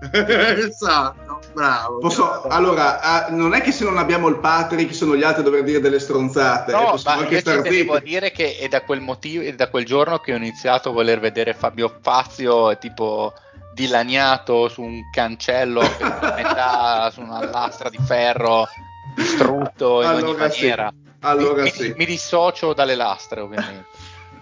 esatto, bravo. Posso- allora, ah, non è che se non abbiamo il Patrick sono gli altri a dover dire delle stronzate, eh, No, possiamo ma anche devo dire che è da quel motivo, è da quel giorno che ho iniziato a voler vedere Fabio Fazio tipo dilaniato su un cancello che a metà su una lastra di ferro distrutto in ogni Allora sì, maniera. allora mi, sì. mi dissocio dalle lastre, ovviamente.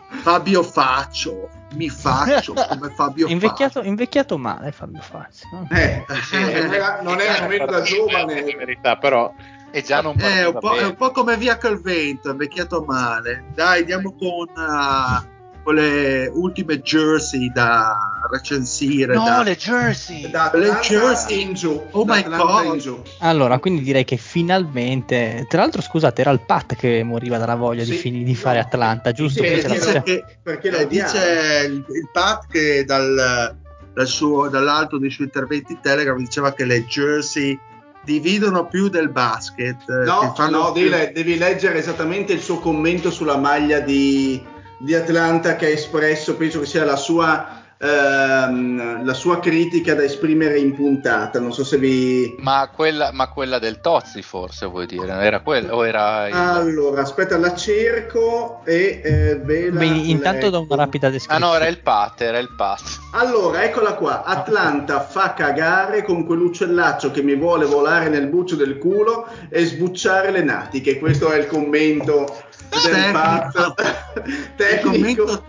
Fabio Faccio, mi faccio come Fabio Invecchiato, invecchiato male Fabio Fazio. no? Eh, Faccio. non era, non era nemmeno da In giovane. verità, però E già non Eh, è, un po', è un po' come via col vento, è invecchiato male. Dai, andiamo con, ah, con le ultime jersey da recensire. No, da- le jersey! Da Le jersey. in giù. Oh da my God. in giù. Allora, quindi direi che finalmente. Tra l'altro, scusate, era il Pat che moriva dalla voglia di, Sì, fini- di fare. Atlanta, giusto? Sì, la dice faccia- che, Perché lo eh, dice il, il Pat che dal, dal suo- dall'alto dei suoi interventi in Telegram diceva che le jersey dividono più del basket. eh, No, no, devi, le- devi leggere esattamente il suo commento sulla maglia di, di Atlanta che ha espresso, penso che sia la sua, ehm, la sua critica da esprimere in puntata. Non so se vi... Ma quella, ma quella del Tozzi, forse vuoi dire? Era quella o era il- Allora, aspetta, la cerco e eh, ve la Beh, intanto da leggo. una rapida Ah descrizione. no, era il Pat, era il Pat. Allora, eccola qua. Atlanta fa cagare con quell'uccellaccio che mi vuole volare nel buccio del culo e sbucciare le natiche. Questo è il commento del Tecnico. Pat. il Tecnico.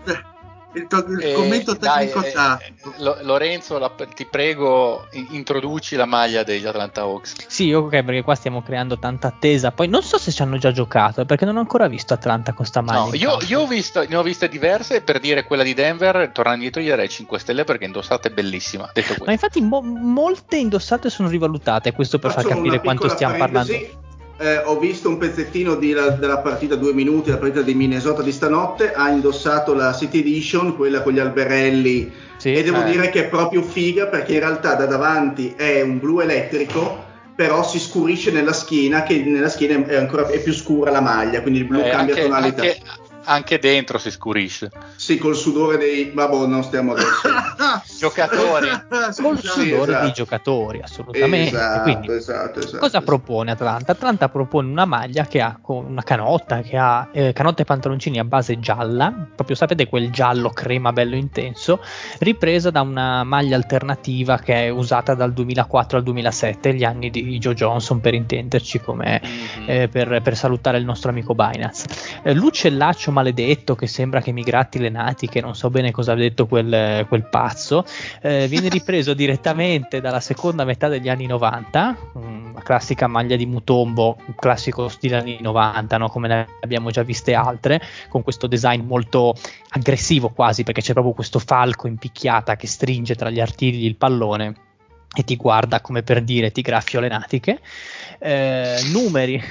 Il, to- il Eh, commento dai, tecnico eh, tattico. Lo- Lorenzo, la- ti prego, in- introduci la maglia degli Atlanta Hawks. Sì, ok, perché qua stiamo creando tanta attesa. Poi non so se ci hanno già giocato, perché non ho ancora visto Atlanta con sta maglia. No, io, io ho visto, ne ho viste diverse per dire quella di Denver, tornando indietro gli darei 5 stelle perché indossata è bellissima. Detto Ma infatti mo- molte indossate sono rivalutate, questo per far Faccio capire una quanto stiamo parlando. Eh, ho visto un pezzettino di la- della partita due minuti, la partita di Minnesota di stanotte. Ha indossato la City Edition, quella con gli alberelli. Sì, e devo eh. dire che è proprio figa perché in realtà da davanti è un blu elettrico. Però si scurisce nella schiena, che nella schiena è ancora è più scura la maglia, quindi il blu Eh, cambia anche, tonalità. anche- anche dentro si scurisce. Sì, col sudore dei. Vabbè, non stiamo adesso. Giocatori. Col Scusate. sudore esatto. dei giocatori, assolutamente. esatto, Quindi, esatto, esatto. Cosa propone Atlanta? Atlanta propone una maglia che ha con una canotta, che ha eh, canotta e pantaloncini a base gialla, proprio sapete quel giallo crema bello intenso, ripresa da una maglia alternativa che è usata dal 2004 al 2007, gli anni di Joe Johnson per intenderci come Mhm. eh, per, per salutare il nostro amico Binance. Eh, l'uccellaccio maledetto che sembra che mi gratti le natiche, non so bene cosa ha detto quel, quel pazzo, eh, viene ripreso direttamente dalla seconda metà degli anni 90, mm, la classica maglia di Mutombo, un classico stile anni 90, no? come ne abbiamo già viste altre, con questo design molto aggressivo quasi, perché c'è proprio questo falco in picchiata che stringe tra gli artigli il pallone e ti guarda come per dire ti graffio le natiche. Eh, numeri,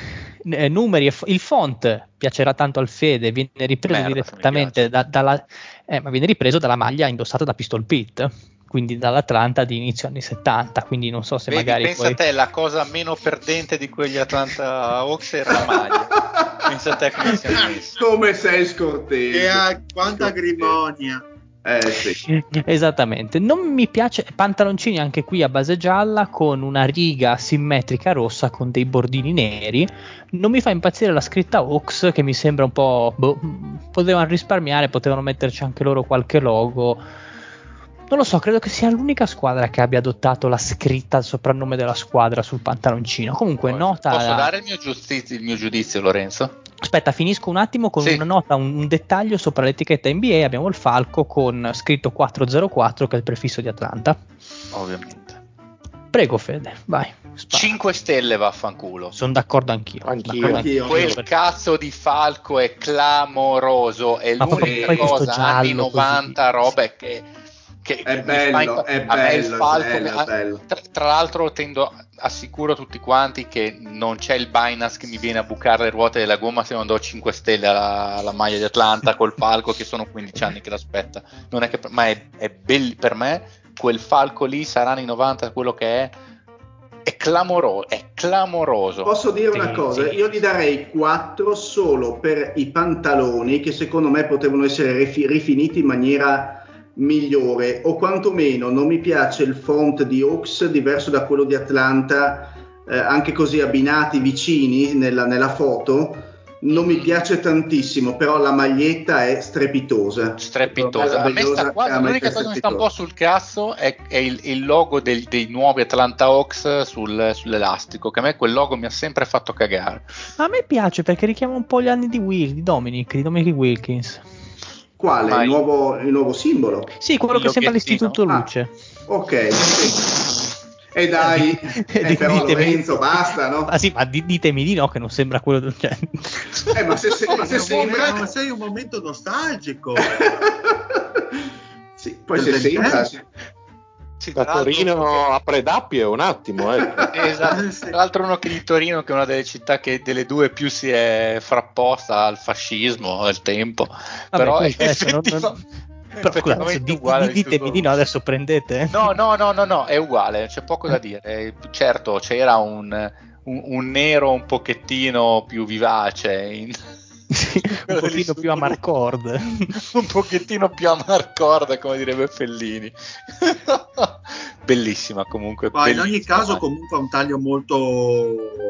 eh, numeri, il font piacerà tanto al Fede, viene ripreso Merda, direttamente da, dalla, eh, ma viene ripreso dalla maglia indossata da Pistol Pete quindi dall'Atlanta di inizio anni 70, quindi non so se Vedi, magari... Pensa poi... a te, la cosa meno perdente di quegli Atlanta Hawks era la maglia. pensa a te come sei messo. Come sei scortese. E a quanta agrimonia. Eh, sì. Esattamente, non mi piace pantaloncini anche qui a base gialla con una riga simmetrica rossa con dei bordini neri. Non mi fa impazzire la scritta Ox che mi sembra un po'. Boh, potevano risparmiare, potevano metterci anche loro qualche logo. Non lo so, credo che sia l'unica squadra che abbia adottato la scritta, il soprannome della squadra sul pantaloncino. Comunque, nota. Posso dare il mio, giudizio, il mio giudizio, Lorenzo? Aspetta, finisco un attimo con sì. una nota, un, un, dettaglio sopra l'etichetta NBA. Abbiamo il falco con scritto 404, che è il prefisso di Atlanta. Ovviamente. Prego, Fede, vai. Spara. 5 stelle vaffanculo. Sono d'accordo anch'io. Anch'io. D'accordo anch'io. Quel cazzo di falco è clamoroso. È Ma l'unica cosa anni 90 così. roba che che, è, bello, è bello, falco, bello, bello. Tra, tra, l'altro tendo, assicuro a tutti quanti che non c'è il Binance che mi viene a bucare le ruote della gomma se non do 5 stelle alla, alla maglia di Atlanta col falco che sono 15 anni che l'aspetta. Non è che, ma è, è bello per me, quel falco lì sarà nei 90 quello che è è clamoroso, è clamoroso. Posso dire una cosa? Io gli darei 4 solo per i pantaloni che secondo me potevano essere rifiniti in maniera migliore o quantomeno non mi piace il font di Oaks diverso da quello di Atlanta eh, anche così abbinati vicini nella, nella, foto. Non mi piace tantissimo però la maglietta è strepitosa. Strepitosa. A me sta qua, l'unica cosa che mi sta un po' sul cazzo è, è il, il, logo del, dei nuovi Atlanta Hawks sul, sull'elastico che a me quel logo mi ha sempre fatto cagare. A me piace perché richiama un po' gli anni di Will, di Dominic di Dominic Wilkins quale? Il nuovo, il nuovo, simbolo? Sì, quello che sembra l'Istituto ah, Luce. Ok, E dai, eh, però ditemi, Lorenzo, basta, no? Ah sì, ma ditemi di no, che non sembra quello... Cioè... Eh, ma se, se, ma se sembra... Ma sei un momento nostalgico. sì, poi se sembra... Sì, da Torino a Predappio è un attimo. Eh. esatto. Tra l'altro uno che di Torino, che è una delle città che delle due più si è frapposta al fascismo al tempo. Vabbè, Però è effettiva... non, Però, scusa, uguale ditemi di no, adesso prendete. No, no, no, no, no, è uguale, c'è poco da dire. Certo, c'era un, un, un nero un pochettino più vivace in, un pochino più a Marcord. un pochettino più a Marcord, come direbbe Fellini. bellissima comunque. Ma bellissima. in ogni caso comunque ha un taglio molto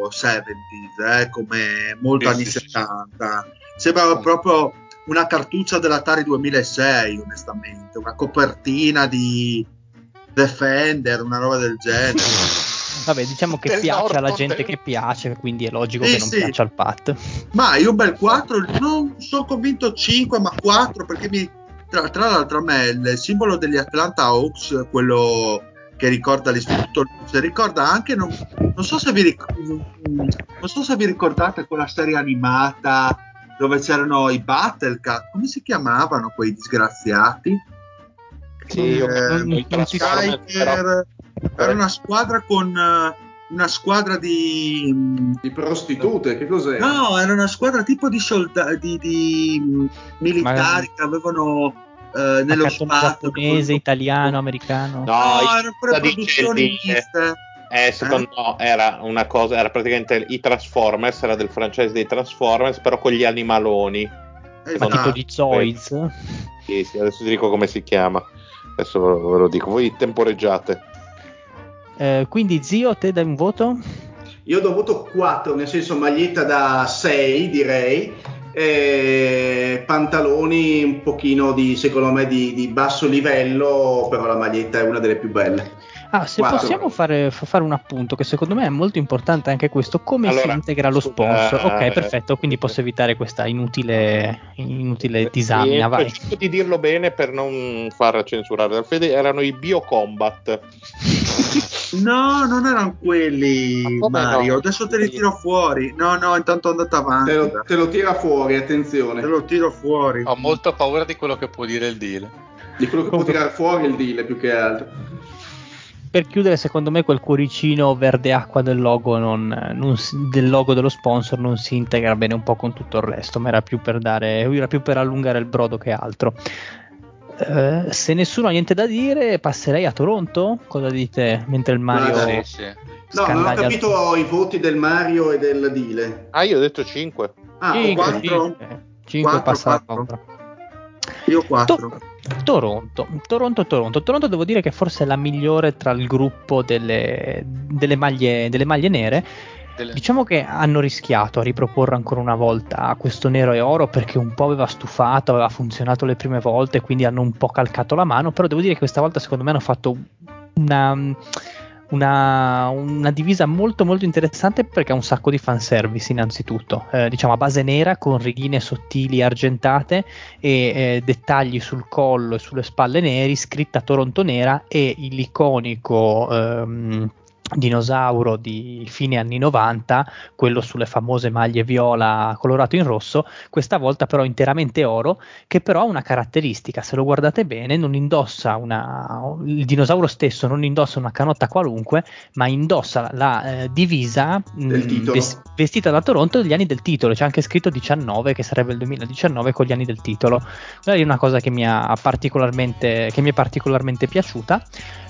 70s, eh, come molto anni 70. Sembra proprio una cartuccia dell'Atari 2006, onestamente, una copertina di Defender, una roba del genere. Vabbè, diciamo che piace alla gente che piace, quindi è logico sì, che non sì. piaccia al Pat. Ma io un bel 4, non sono convinto 5, ma 4, perché mi, tra, tra, l'altro a me il simbolo degli Atlanta Hawks, quello che ricorda l'istituto Luce, ricorda anche, non, non, so se vi ric- non so se vi ricordate quella serie animata dove c'erano i Battle Cat, come si chiamavano quei disgraziati? Sì, eh, non, non però era una squadra con uh, una squadra di, di prostitute, che cos'è? No, era una squadra tipo di, soldati, di, di militari Ma... che avevano uh, nello spazio giapponese, italiano, americano. No, no erano pure produzioni miste. Eh, secondo eh? me era una cosa, era praticamente i Transformers, era del franchise dei Transformers, però con gli animaloni. Esatto. Ma tipo di Zoids? Sì, sì, adesso ti dico come si chiama. Adesso ve lo dico, voi temporeggiate. Eh, quindi zio, te dai un voto? Io do voto 4, nel senso maglietta da 6 direi, eh, pantaloni un pochino di, secondo me, di, di, basso livello, però la maglietta è una delle più belle. Ah, se Quattro. possiamo fare, fa- fare un appunto, che secondo me è molto importante anche questo, come Allora, si integra lo sponsor. Ok, eh, perfetto, quindi posso evitare questa inutile, inutile disamina, Sì, vai. cerco di dirlo bene per non far censurare dal Fede, erano i Biocombat. No, non erano quelli, Ma Mario. no? Adesso te li tiro fuori. No, no, intanto andate avanti. Te lo, te lo tira fuori, attenzione. Te lo tiro fuori. Ho molto paura di quello che può dire il deal. Di quello che può tirare fuori il deal più che altro. Per chiudere, secondo me quel cuoricino verde acqua del logo, non- non del logo dello sponsor non si integra bene un po' con tutto il resto, ma era più per, dare, era più per allungare il brodo che altro. Eh, se nessuno ha niente da dire, passerei a Toronto. Cosa dite? Mentre il Mario Ma Sì, sì. No, non ho capito i voti del Mario e del Dile. Ah, io ho detto 5. Ah, Cinque, quattro? cinque. Cinque Quattro, passa la quattro. compra. Io 4. To- Toronto, Toronto, Toronto. Toronto devo dire che forse è la migliore tra il gruppo delle, delle maglie, delle maglie nere. Diciamo che hanno rischiato a riproporre ancora una volta questo nero e oro perché un po' aveva stufato, aveva funzionato le prime volte, quindi hanno un po' calcato la mano, però devo dire che questa volta secondo me hanno fatto una, una, una divisa molto molto interessante perché ha un sacco di fanservice innanzitutto, Eh, diciamo a base nera con righine sottili argentate e eh, dettagli sul collo e sulle spalle neri, scritta Toronto nera e l'iconico ehm, dinosauro di fine anni 90, quello sulle famose maglie viola colorato in rosso, questa volta però interamente oro, che però ha una caratteristica, se lo guardate bene, non indossa una il dinosauro stesso non indossa una canotta qualunque, ma indossa la eh, divisa mh, titolo. ves- vestita da Toronto degli anni del titolo, c'è anche scritto 19 che sarebbe il 2019 con gli anni del titolo. Quella è una cosa che mi ha particolarmente che mi è particolarmente piaciuta.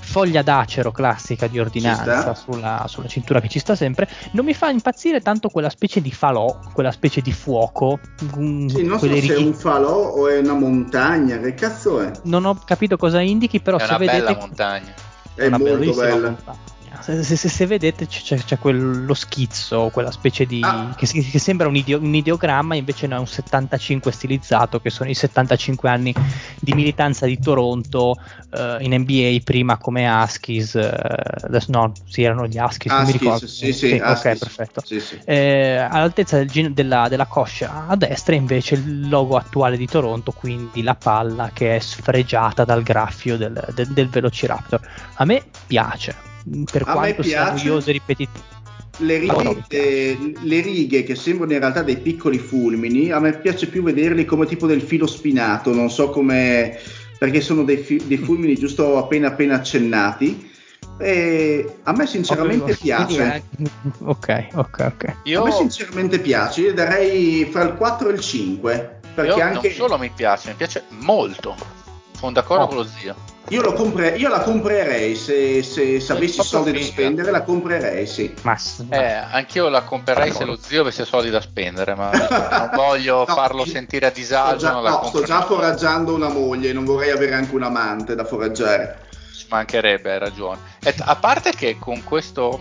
Foglia d'acero classica di ordinanza sulla, sulla cintura che ci sta sempre. Non mi fa impazzire tanto quella specie di falò, quella specie di fuoco. mm, Sì, non so quelle se è righe- un falò o è una montagna, che cazzo è? Non ho capito cosa indichi, però È se una vedete bella montagna. È una molto bella. montagna. Se, se- se- vedete c'è, c'è- quello schizzo, quella specie di. Ah. Che, che sembra un, ideo- un ideogramma, invece no, è un 75 stilizzato, che sono i 75 anni di militanza di Toronto eh, in NBA, prima come Huskies. eh, no, sì, erano gli Huskies, non mi ricordo. sì, sì, ok, Huskies. perfetto. Sì, sì. Eh, all'altezza del della, della coscia a destra invece il logo attuale di Toronto, quindi la palla che è sfregiata dal graffio del, del- del Velociraptor. A me piace, per A me quanto sia piace. noioso e ripetitivo. Le righe, le righe che sembrano in realtà dei piccoli fulmini, a me piace più vederli come tipo del filo spinato, non so come, perché sono dei, fi- dei fulmini giusto appena appena accennati. E a me sinceramente Quindi, piace. eh, Ok, ok, ok. Io, A me sinceramente piace, io darei fra il 4 e il 5, perché io anche non solo mi piace, mi piace molto. Sono d'accordo Oh. con lo zio. Io, lo compre- io la comprerei, se, se, se avessi soldi da spendere la comprerei, sì. Ma, Eh, anch'io la comprerei se lo zio avesse soldi da spendere, ma non voglio No, farlo io- sentire a Sto disagio. già, no, sto compro già foraggiando una moglie, non vorrei avere anche un amante da foraggiare. Ci mancherebbe, hai ragione. E t- a parte che con questo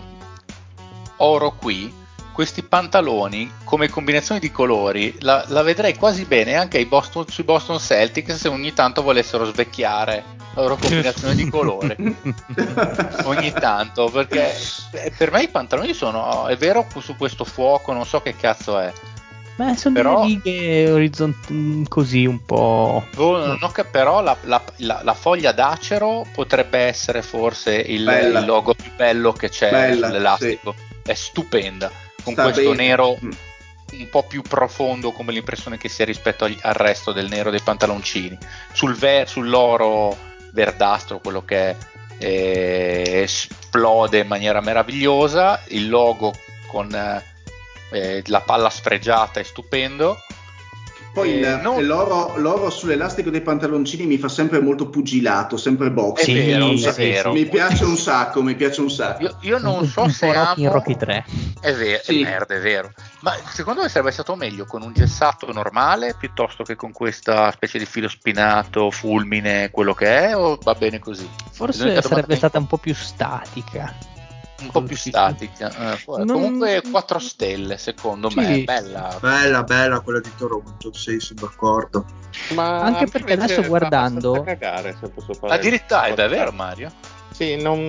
oro qui, questi pantaloni come combinazione di colori la, la vedrei quasi bene anche ai Boston- sui Boston Celtics se ogni tanto volessero svecchiare la loro combinazione di colore. ogni tanto perché eh, per me i pantaloni sono è vero su questo fuoco non so che cazzo è Ma sono Però- delle righe orizzonti così un po'. Oh, non ho cap- però la, la- la- la foglia d'acero potrebbe essere forse il, il logo più bello che c'è Bella, sull'elastico. È stupenda. Con questo bene. nero Mm. un po' più profondo come l'impressione che sia rispetto agli- al resto del nero dei pantaloncini. Sul ver- sull'oro verdastro, quello che eh, esplode in maniera meravigliosa. Il logo con eh, la palla sfregiata è stupendo. Poi Eh, il- non- l'oro, l'oro sull'elastico dei pantaloncini mi fa sempre molto pugilato, sempre box. Sì. Mi piace un sacco, mi piace un sacco. Io, io non so un se Rocky amo- Rocky 3. È vero, Sì. è merda, è vero. Ma secondo me sarebbe stato meglio con un gessato normale piuttosto che con questa specie di filo spinato, fulmine, quello che è, o va bene così? Forse sarebbe stata un po' più statica. Un po' più statica. eh, Non- Comunque 4 stelle secondo me, Sì. è bella. Bella, bella quella di Toronto, sì, sono d'accordo. Ma Anche me perché adesso guardando- cagare, se posso fare Addirittura, è vero Mario? Sì, non...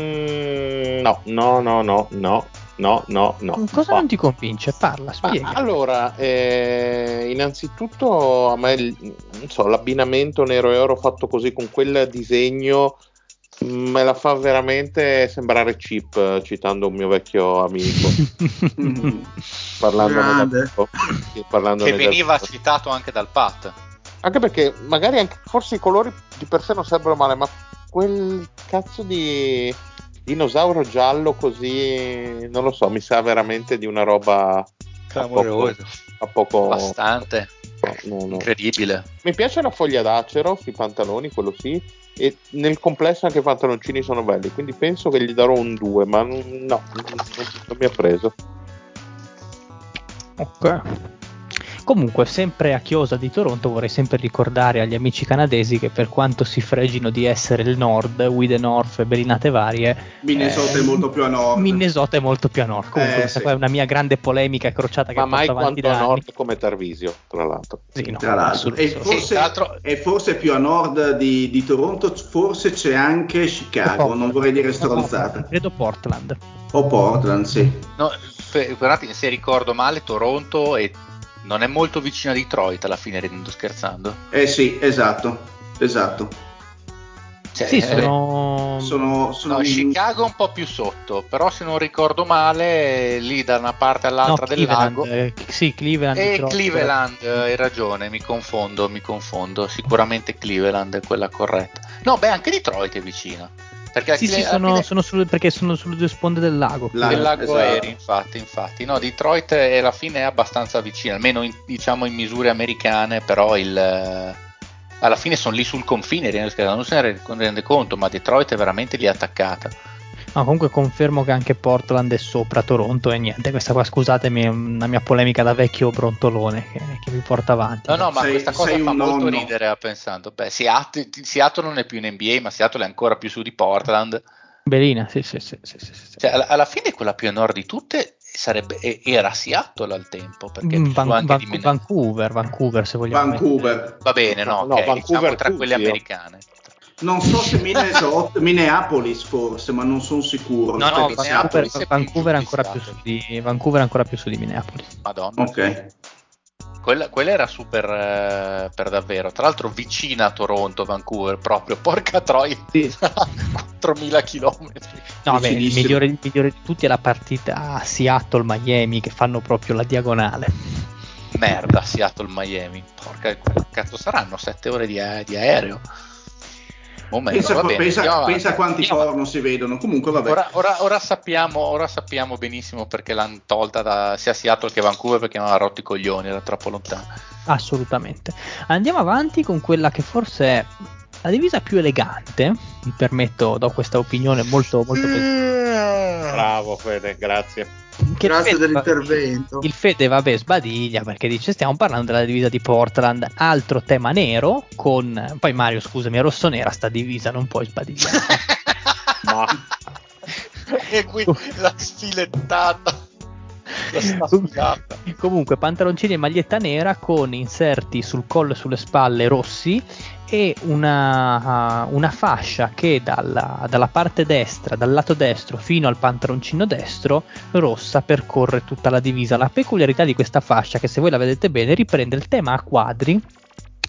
No, no, no, no, no, no, no, no. Cosa no. non ti convince? Parla, spiega. Ma, allora, eh, innanzitutto a me il- non so, l'abbinamento nero e oro fatto così con quel disegno mm, me la fa veramente sembrare cheap, eh, citando un mio vecchio amico. Parlandone vivo. Sì, parlandone Che veniva vivo. citato anche dal Pat. Anche perché magari anche, forse i colori di per sé non sembrano male, ma quel cazzo di dinosauro giallo così, non lo so, mi sa veramente di una roba Clamoroso. a poco... Bastante. no, no. Incredibile. Mi piace la foglia d'acero sui pantaloni, quello sì, e nel complesso anche i pantaloncini sono belli, quindi penso che gli darò un 2, ma no, non, non mi ha preso. Ok. Comunque, sempre a chiosa di Toronto, vorrei sempre ricordare agli amici canadesi che per quanto si fregino di essere il nord, We the North e belinate varie, Minnesota eh, è molto più a nord. Minnesota è molto più a nord. Comunque, Eh, questa sì. qua è una mia grande polemica crociata che Ma mai porto avanti quanto a da anni. nord come Tarvisio, tra l'altro. Sì, no, Tra l'altro. E Sì, forse, tra l'altro- e forse più a nord di, di Toronto, forse c'è anche Chicago, non vorrei dire stronzata. Credo Portland. O Portland, sì. No, per, attimo, se ricordo male, Toronto è- non è molto vicino a Detroit alla fine, ridendo scherzando. Eh sì, esatto, esatto. Cioè, Sì, eh, sono... Sono, sono no, in- Chicago è un po' più sotto, però se non ricordo male, lì da una parte all'altra no, del lago. Cleveland, eh, sì, Cleveland. E Detroit, Cleveland, eh, hai ragione, mi confondo, mi confondo. Sicuramente Cleveland è quella corretta. No, beh, anche Detroit è vicina. Perché Sì, sì, sono, fine- sono sul- perché sono sulle due sponde del lago. La- del lago esatto. Erie, infatti, infatti. No, Detroit è, alla fine è abbastanza vicina, almeno in, diciamo in misure americane, però il, eh, alla fine sono lì sul confine, non se ne re- rende conto, ma Detroit è veramente lì attaccata. No, comunque confermo che anche Portland è sopra Toronto e niente, questa qua scusatemi è una mia polemica da vecchio brontolone che, che mi porta avanti. No, no, ma Sei- questa cosa fa molto nonno. ridere a pensando. Beh, Seattle, Seattle non è più in NBA, ma Seattle è ancora più su di Portland. Belina, sì, sì, sì, sì, sì, sì. Cioè, alla, alla fine quella più a nord di tutte sarebbe, e- era Seattle al tempo, perché Mm, Van- anche Van-. Vancouver, Vancouver se vogliamo. Vancouver. Va bene, no, No, ok, Vancouver diciamo tra quelle Tuzio. americane. Non so se Minnesota, Minneapolis forse, ma non sono sicuro. No, no, Minneapolis Vancouver, Vancouver è ancora più su di, Vancouver è ancora più su di Minneapolis. Madonna. Ok. Quella, quella era super eh, per davvero. Tra l'altro vicina a Toronto, Vancouver, proprio. Porca troia. Sì. 4000 km. No, vabbè, il migliore, il migliore di tutti è la partita a Seattle-Miami che fanno proprio la diagonale. Merda, Seattle-Miami. Porca, cazzo saranno 7 ore di, di aereo. Momento, Pensa, bene, pensa- pensa a quanti porno si vedono. Comunque, vabbè. Ora, ora- ora sappiamo, ora sappiamo benissimo perché l'hanno tolta da sia Seattle che Vancouver perché aveva rotto i coglioni, era troppo lontano. Assolutamente. Andiamo avanti con quella che forse è la divisa più elegante. Mi permetto, do questa opinione molto, molto pesante. Bravo Fede, grazie. Che Grazie Fede- dell'intervento. Il Fede, vabbè, sbadiglia perché dice stiamo parlando della divisa di Portland, altro tema nero con... Poi Mario, scusami, è rosso-nera sta divisa, non puoi sbadigliare. Ma e qui la sfilettata. La sfilata. Comunque, pantaloncini e maglietta nera con inserti sul collo e sulle spalle rossi e una, una fascia che dalla, dalla parte destra, dal lato destro fino al pantaloncino destro, rossa percorre tutta la divisa. La peculiarità di questa fascia, che se voi la vedete bene, riprende il tema a quadri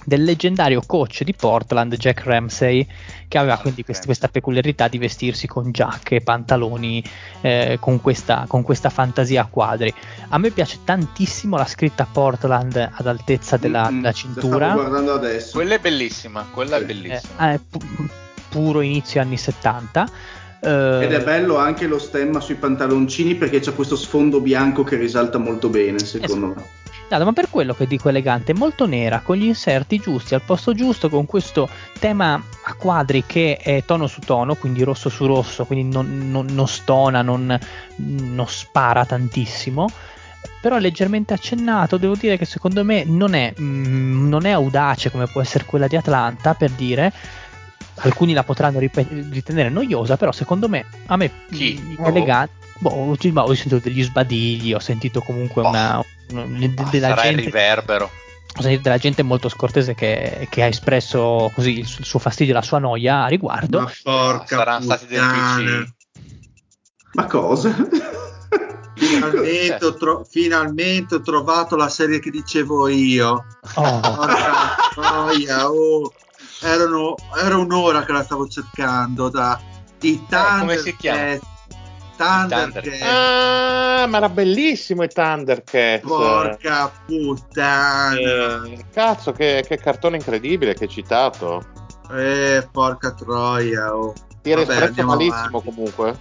del leggendario coach di Portland Jack Ramsey che aveva quindi quest- questa peculiarità di vestirsi con giacche e pantaloni eh, con, questa, con questa fantasia a quadri a me piace tantissimo la scritta Portland ad altezza della, della la cintura Stavo guardando adesso. Quella è bellissima, quella è Sì. eh, bellissima. eh, pu- puro inizio anni 70 eh, Ed è bello anche lo stemma sui pantaloncini perché c'è questo sfondo bianco che risalta molto bene, secondo me. Guarda, ma per quello che dico elegante, è molto nera, con gli inserti giusti, al posto giusto, con questo tema a quadri che è tono su tono, quindi rosso su rosso, quindi non, non- non stona, non, non spara tantissimo. Però è leggermente accennato, devo dire che secondo me non è, mm, non è audace come può essere quella di Atlanta, per dire. Alcuni la potranno ripe- ritenere noiosa, però secondo me, a me Chi? mm, elegante. Boh, ho ho sentito degli sbadigli, ho sentito comunque Oh. una, un- de- Ah, della sarà il gente riverbero. ho sentito della gente molto scortese che, che ha espresso così il, su- il suo fastidio e la sua noia a riguardo. Ma porca Saranno stati del. PC. Ma cosa? Finalmente ho, tro- finalmente ho trovato la serie che dicevo io. Oh, Porca oh. Erano, era un'ora che la stavo cercando da i come si chiama? Thundercats. Ah, ma era bellissimo i Thundercats. Porca puttana. Eh, cazzo, che, che cartone incredibile che hai citato. Eh, porca troia. Oh. Ti Vabbè, espresso malissimo avanti. comunque.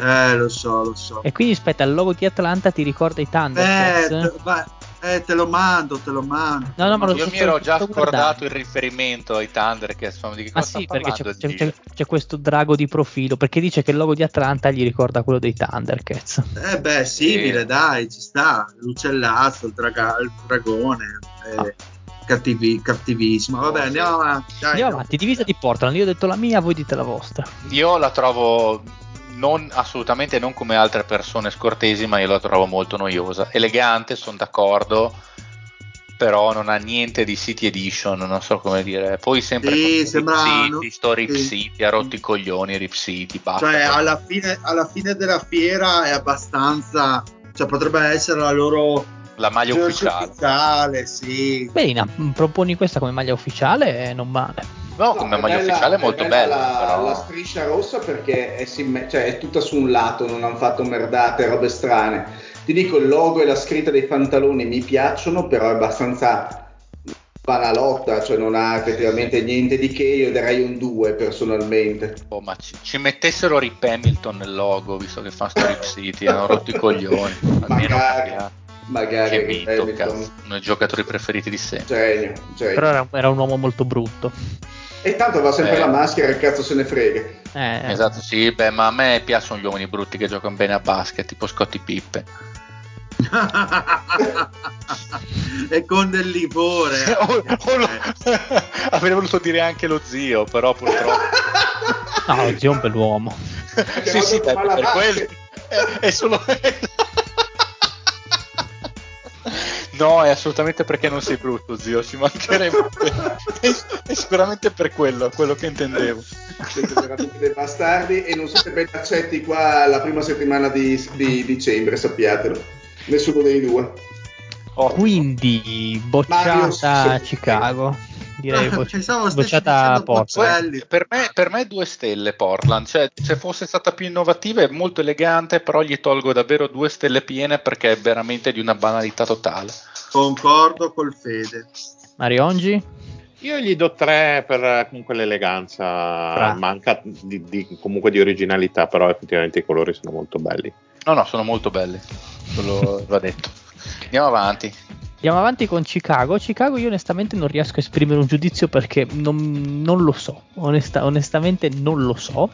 Eh, lo so, lo so. e quindi aspetta, il logo di Atlanta ti ricorda i Eh, Thundercats? te, va- eh, te lo mando, te lo mando. No, no, ma lo Io mi ero già scordato guardando. il riferimento ai Thunder che insomma di che Ma cosa sì, perché c'è, c'è- c'è- questo drago di profilo, perché dice che il logo di Atlanta gli ricorda quello dei Thundercats. Eh beh, simile, Sì. dai, ci sta. L'uccellazzo, il, draga- il dragone, eh, cattivi- cattivissimo. Vabbè, Oh, andiamo avanti. Dai, Andiamo avanti, divisa di Portland, io ho detto la mia, voi dite la vostra. Io la trovo non, assolutamente non come altre persone scortesi, ma io la trovo molto noiosa. Elegante, sono d'accordo, però non ha niente di City Edition, non so come dire. Poi sempre Sì, sembra- City, sto Rip sì. City, ha rotto i coglioni Rip City, basta. Cioè, alla fine, alla fine della fiera è abbastanza. Cioè, potrebbe essere la loro la maglia ufficiale. ufficiale, sì. M- proponi questa come maglia ufficiale, non male. No, come è maglia bella- ufficiale è molto bella bella, La, però... la striscia rossa perché è, simme- cioè, è tutta su un lato, non hanno fatto merdate, robe strane. Ti dico, il logo e la scritta dei pantaloni mi piacciono, però è abbastanza banalotta, cioè non ha effettivamente niente di che, io darei un 2 personalmente. Oh, ma ci, ci mettessero Rip Hamilton nel logo, visto che fa sto Rip City, hanno rotto i coglioni. Almeno Magari, che, magari che Hamilton. cazzo, uno dei giocatori preferiti di sempre. Genio, genio. Però era, era un uomo molto brutto. E tanto va sempre Eh. la maschera, che cazzo se ne frega. Eh, Esatto, sì, beh, ma a me piacciono gli uomini brutti che giocano bene a basket, tipo Scotti Pippe. e con del livore. O- o lo- Avrei voluto dire anche lo zio, però purtroppo. No, lo zio è un bell'uomo. sì, sì, beh, per quello è, è solo No, è assolutamente perché non sei brutto, zio, ci mancherebbe. è, è sicuramente per quello, quello che intendevo. Siete veramente dei bastardi e non siete ben accetti qua la prima settimana di, di dicembre, sappiatelo. Nessuno dei due. Oh, Quindi Mario, bocciata sì. Chicago. Direi bocci- pensavo bocciata Portland. Per, me, per me due stelle Portland, cioè se fosse stata più innovativa è molto elegante, però gli tolgo davvero due stelle piene perché è veramente di una banalità totale. Concordo col Fede. Mariongi? Io gli do tre per eh, comunque l'eleganza, Fra. manca di, di- comunque di originalità, però effettivamente i colori sono molto belli. No, no, sono molto belli, quello va detto. Andiamo avanti. Andiamo avanti con Chicago. Chicago io onestamente non riesco a esprimere un giudizio perché non, non lo so. Onesta- onestamente non lo so.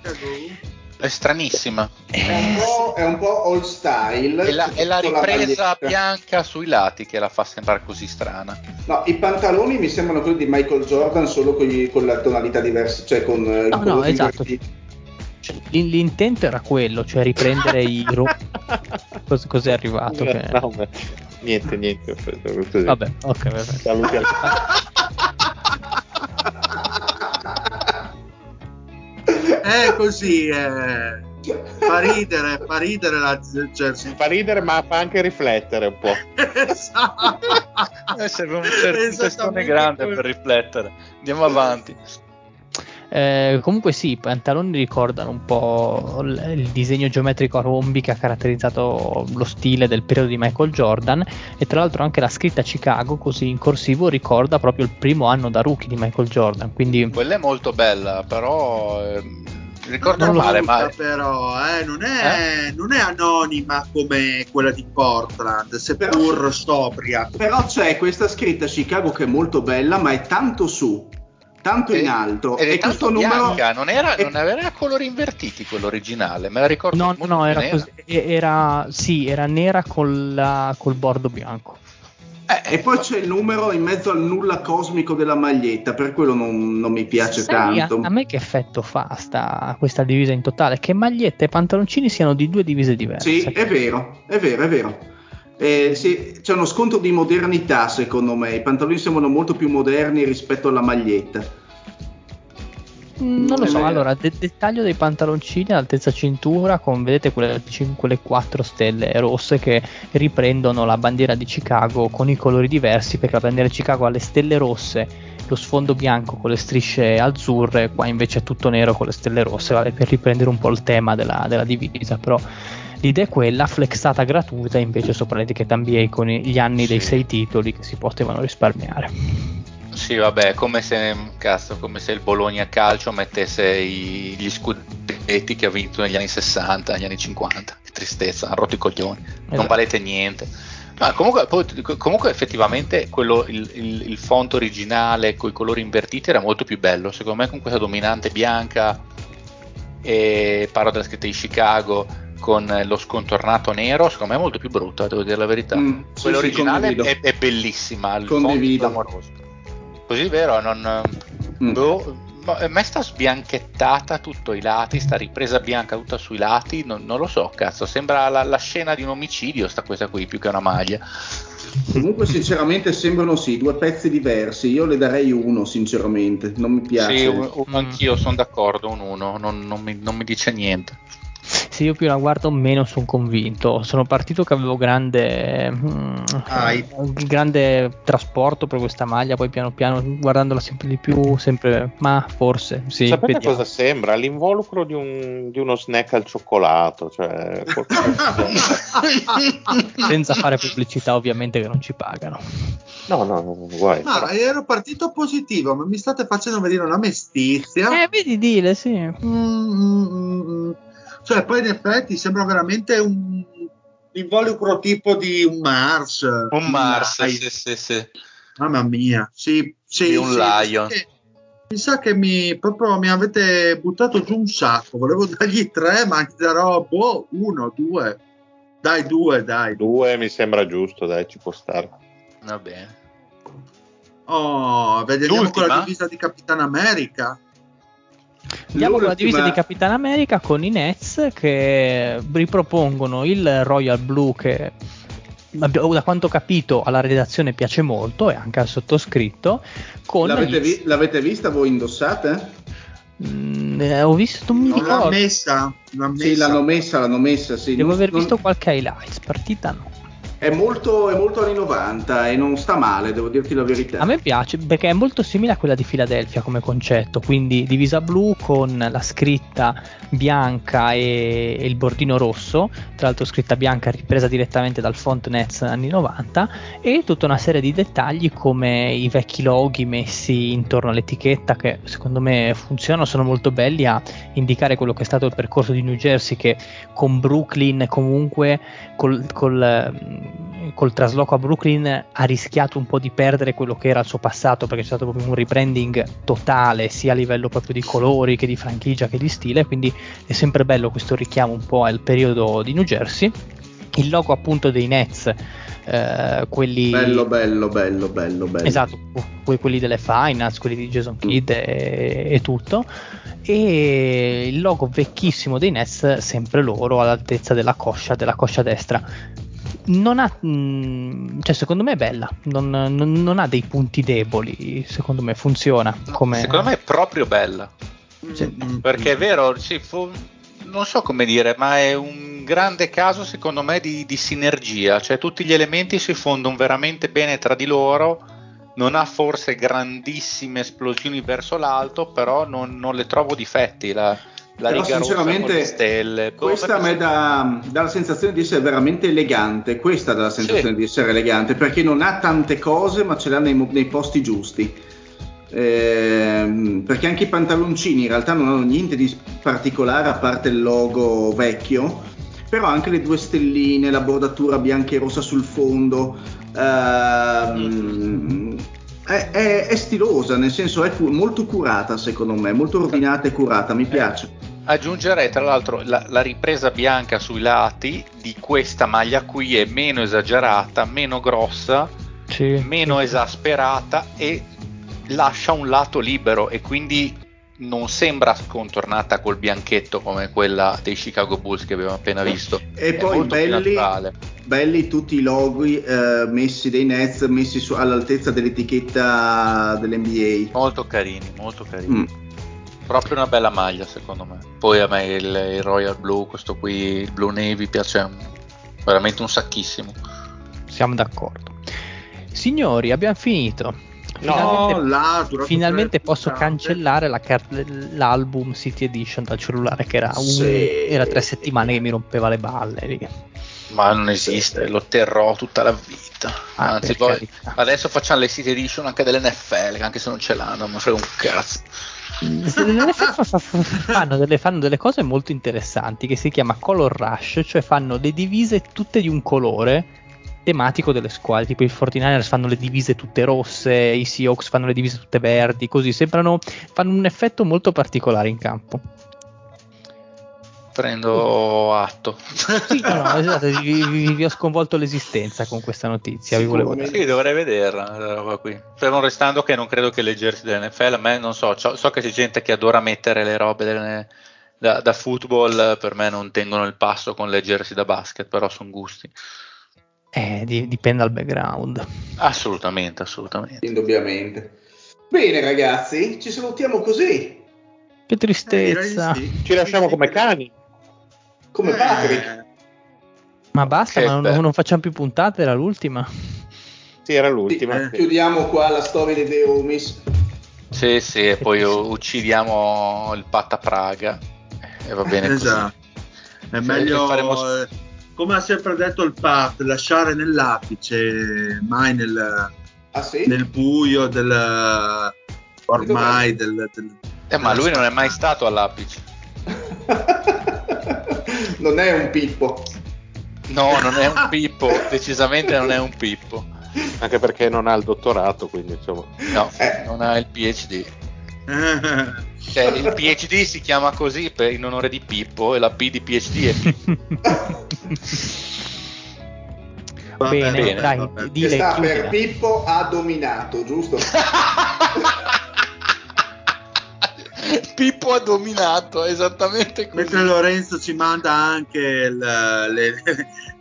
È stranissima. È un po', è un po' old style. È la, è la ripresa maglietta. bianca sui lati che la fa sembrare così strana. No, i pantaloni mi sembrano quelli di Michael Jordan, solo con, gli- con la tonalità diversa, cioè con eh, No, no, esatto. invertiti. Cioè, l'in- l'intento era quello, cioè riprendere i ro- Cos- cos'è arrivato? Che- Niente, niente. Così. Vabbè, ok, vabbè. Saluti al È così, eh. fa ridere, fa ridere la jersey. fa ridere, ma fa anche riflettere un po'. Esatto. Eh, serve un, un testone grande per riflettere. Andiamo avanti. Eh, comunque sì, i pantaloni ricordano un po' l- il disegno geometrico a rombi che ha caratterizzato lo stile del periodo di Michael Jordan. E tra l'altro anche la scritta Chicago così in corsivo ricorda proprio il primo anno da rookie di Michael Jordan, quindi Quella è molto bella, però ehm, ricordo Non male, ma però, eh, non, è, non è anonima come quella di Portland, seppur sobria. Però c'è questa scritta Chicago che è molto bella, ma è tanto su, tanto in alto. ed è e questo numero bianca, non, era, è- non aveva colori invertiti quello originale, me la ricordo no, no, era così, e- era, sì, era nera col, la- col bordo bianco. Eh, E poi c'è il numero in mezzo al nulla cosmico della maglietta, per quello non, non mi piace Sai, a, tanto. a me che effetto fa sta, questa divisa in totale? Che maglietta e pantaloncini siano di due divise diverse. Sì, è vero, è vero, è vero. Eh, sì, c'è uno scontro di modernità secondo me, i pantaloni sembrano molto più moderni rispetto alla maglietta. Non lo so, allora, del dettaglio dei pantaloncini all'altezza cintura, con vedete quelle, quelle 4 stelle rosse che riprendono la bandiera di Chicago con i colori diversi, perché la bandiera di Chicago ha le stelle rosse, lo sfondo bianco con le strisce azzurre, qua invece è tutto nero con le stelle rosse, vale per riprendere un po' il tema della, della divisa, però l'idea è quella, flexata gratuita invece sopra l'etichetta NBA con gli anni dei sei titoli che si potevano risparmiare. Sì, vabbè, come se, cazzo, come se il Bologna Calcio mettesse i, gli scudetti che ha vinto negli anni 60, negli anni 50. Che tristezza, hanno rotto i coglioni, esatto. non valete niente. Ma comunque, comunque, effettivamente quello, il, il, il, font originale con i colori invertiti era molto più bello. Secondo me con questa dominante bianca e parlo della scritta di Chicago con lo scontornato nero, secondo me è molto più brutta, devo dire la verità. Mm, Quella sì, originale sì, è, è, bellissima, il condivido. clamoroso. Così vero, non... Mm. Boh, a me sta sbianchettata tutto i lati, sta ripresa bianca tutta sui lati, non, non lo so, cazzo, sembra la, la, scena di un omicidio sta questa qui più che una maglia. Comunque sinceramente sembrano sì, due pezzi diversi, io le darei uno sinceramente, non mi piace. Sì, un, un, anch'io sono d'accordo, un uno, non, non, mi, non mi dice niente. Se io più la guardo meno sono convinto. Sono partito che avevo grande, mm, grande trasporto per questa maglia, poi piano piano guardandola sempre di più, sempre, ma forse sì. Sapete vediamo. cosa sembra? L'involucro di, un, di, uno snack al cioccolato, cioè, senza fare pubblicità ovviamente che non ci pagano. No, no, no, guai. Ma ero partito positivo, ma mi state facendo vedere una mestizia. Eh, vedi, dile, sì. Mm-hmm. Cioè, poi in effetti sembra veramente un involucro tipo di un Mars. Un Mars, sì, sì, sì. Mamma mia, sì, sì. Di un sì, lion. Mi sa che mi, proprio mi avete buttato giù un sacco. Volevo dargli tre, ma ti darò boh, uno, due. Dai, due, dai. Due mi sembra giusto, dai, ci può stare. Va bene. Oh, vediamo con la divisa di Capitan America. Andiamo con la divisa di Capitan America con i Nets che ripropongono il Royal Blue che da quanto ho capito alla redazione piace molto e anche al sottoscritto. L'avete, vi- l'avete, vista voi indossate? Mm, eh, ho visto un non l'ha messa, l'ha messa. Sì, l'hanno messa, l'hanno messa. Sì. Devo aver visto qualche highlights, partita no è molto, è molto anni 90 e non sta male, devo dirti la verità. A me piace perché è molto simile a quella di Philadelphia come concetto, quindi divisa blu con la scritta bianca e, e il bordino rosso, tra l'altro scritta bianca ripresa direttamente dal font Nets anni 90 e tutta una serie di dettagli come i vecchi loghi messi intorno all'etichetta che secondo me funzionano, sono molto belli a indicare quello che è stato il percorso di New Jersey che con Brooklyn comunque col, col col trasloco a Brooklyn ha rischiato un po' di perdere quello che era il suo passato perché c'è stato proprio un rebranding totale sia a livello proprio di colori che di franchigia che di stile quindi è sempre bello questo richiamo un po' al periodo di New Jersey. Il logo appunto dei Nets eh, quelli bello bello bello bello bello. Esatto quelli delle finance quelli di Jason Kidd mm. e, e tutto. E il logo vecchissimo dei Nets sempre loro all'altezza della coscia della coscia destra non ha, mh, mm, cioè secondo me è bella, non, non, non, ha dei punti deboli, secondo me funziona. Come... Secondo me è proprio bella, sì. Perché è vero, sì, fu, non so come dire, ma è un grande caso secondo me di, di sinergia, cioè tutti gli elementi si fondono veramente bene tra di loro non ha forse grandissime esplosioni verso l'alto, però non, non le trovo difetti. La, la Però riga sinceramente stelle. Questa a me dà, dà, la sensazione di essere veramente elegante. Questa dà la sensazione sì. di essere elegante perché non ha tante cose, ma ce l'ha nei, nei posti giusti. Eh, perché anche i pantaloncini in realtà non hanno niente di particolare a parte il logo vecchio, però anche le due stelline, la bordatura bianca e rossa sul fondo. Ehm, è, è, è, stilosa, nel senso è cu- molto curata secondo me, molto ordinata e curata, mi piace. Aggiungerei tra l'altro la, la, ripresa bianca sui lati di questa maglia qui è meno esagerata, meno grossa, sì. meno esasperata e lascia un lato libero e quindi non sembra scontornata col bianchetto come quella dei Chicago Bulls che abbiamo appena visto. E poi belli, belli tutti i loghi eh, messi dei Nets messi su, all'altezza dell'etichetta dell'NBA. Molto carini, molto carini. Mm. Proprio una bella maglia secondo me. Poi a me il, il Royal Blue, questo qui, il Blue Navy, piace veramente un sacchissimo. Siamo d'accordo. Signori, abbiamo finito. Finalmente, là, finalmente posso cancellare la car- l'album City Edition dal cellulare che era, un, sì. era tre settimane che mi rompeva le balle lì. Ma non esiste, lo terrò tutta la vita. Ah, Anzi, poi, adesso facciamo le City Edition anche dell'NFL, anche se non ce l'hanno, ma frega un cazzo. fanno delle, fanno delle cose molto interessanti che si chiama Color Rush, cioè fanno le divise tutte di un colore tematico delle squadre, tipo i 49ers fanno le divise tutte rosse, i Seahawks fanno le divise tutte verdi, così sembrano fanno un effetto molto particolare in campo. Prendo atto. Sì, no, no, esatto, vi, vi, vi, ho sconvolto l'esistenza con questa notizia. Vi volevo dire. Sì, dovrei vederla la roba qui. Fermo restando che non credo che le jersey dell'NFL, a me non so, so che c'è gente che adora mettere le robe delle, da, da, football, per me non tengono il passo con le jersey da basket, però sono gusti. Eh, di, dipende dal background. Assolutamente, assolutamente. Indubbiamente. Bene ragazzi, ci salutiamo così. Che tristezza. Eh, ci lasciamo come cani. Come eh. Patrick. Ma basta, ma non, non, facciamo più puntate, era l'ultima. Sì, era l'ultima. Sì, chiudiamo qua la storia di The Homies. Sì, sì, e poi uccidiamo il Patta Praga. E va bene esatto. così. È meglio, faremo... Come ha sempre detto il Pat, lasciare nell'apice, mai nel, ah, sì? nel buio del, ormai del, del, eh, ma lui non è mai stato all'apice. non è un pippo. No, non è un pippo, decisamente non è un pippo. Anche perché non ha il dottorato, quindi insomma. No, eh. non ha il PhD. cioè, il PhD si chiama così per, in onore di Pippo e la P di PhD è Pippo. Bene, bene, dai, dile, sta per Pippo ha dominato, giusto? Pippo ha dominato, esattamente così. Mentre Lorenzo ci manda anche il, le,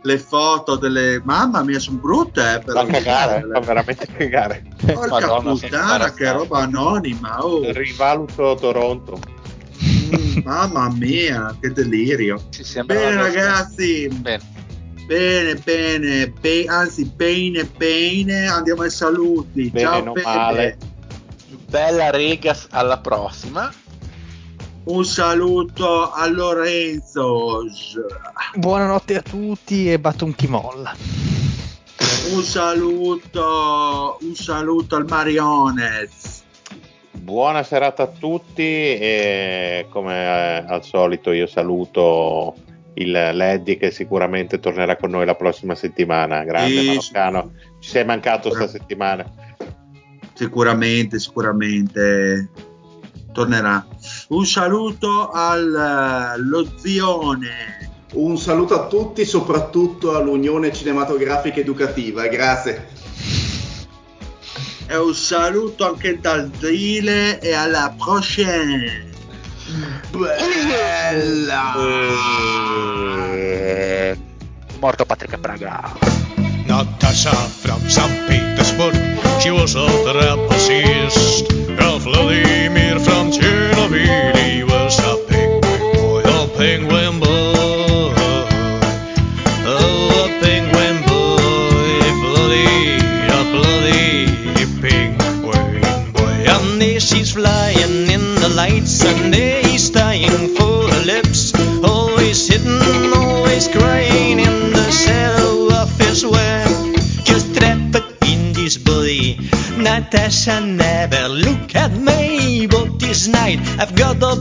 le, foto delle... Mamma mia, sono brutte, eh, però. Fa cagare, fa veramente cagare. Porca Madonna, puttana, che roba anonima. Oh. Rivaluto Toronto. Mm, mamma mia, che delirio. Bene ragazzi. Bene. Bene, bene, be- anzi, bene, bene, andiamo ai saluti. Bene, Ciao, Pepe. Male. Bella Regas, alla prossima. Un saluto a Lorenzo. Buonanotte a tutti e Baton chi molla. Un saluto, un saluto al Mariones. Buona serata a tutti e come eh, al solito io saluto il Leddy che sicuramente tornerà con noi la prossima settimana. Grande sì, Maroccano, ci sei mancato questa settimana. Sicuramente, sicuramente tornerà. Un saluto allo zione. Un saluto a tutti, soprattutto all'Unione Cinematografica Educativa. Grazie. E un saluto anche dal Zile e alla prossima. Bella. Morto Patrick Praga. Natasha from St. Petersburg, she was a trapezist. Natasha never look at me, but this night I've got to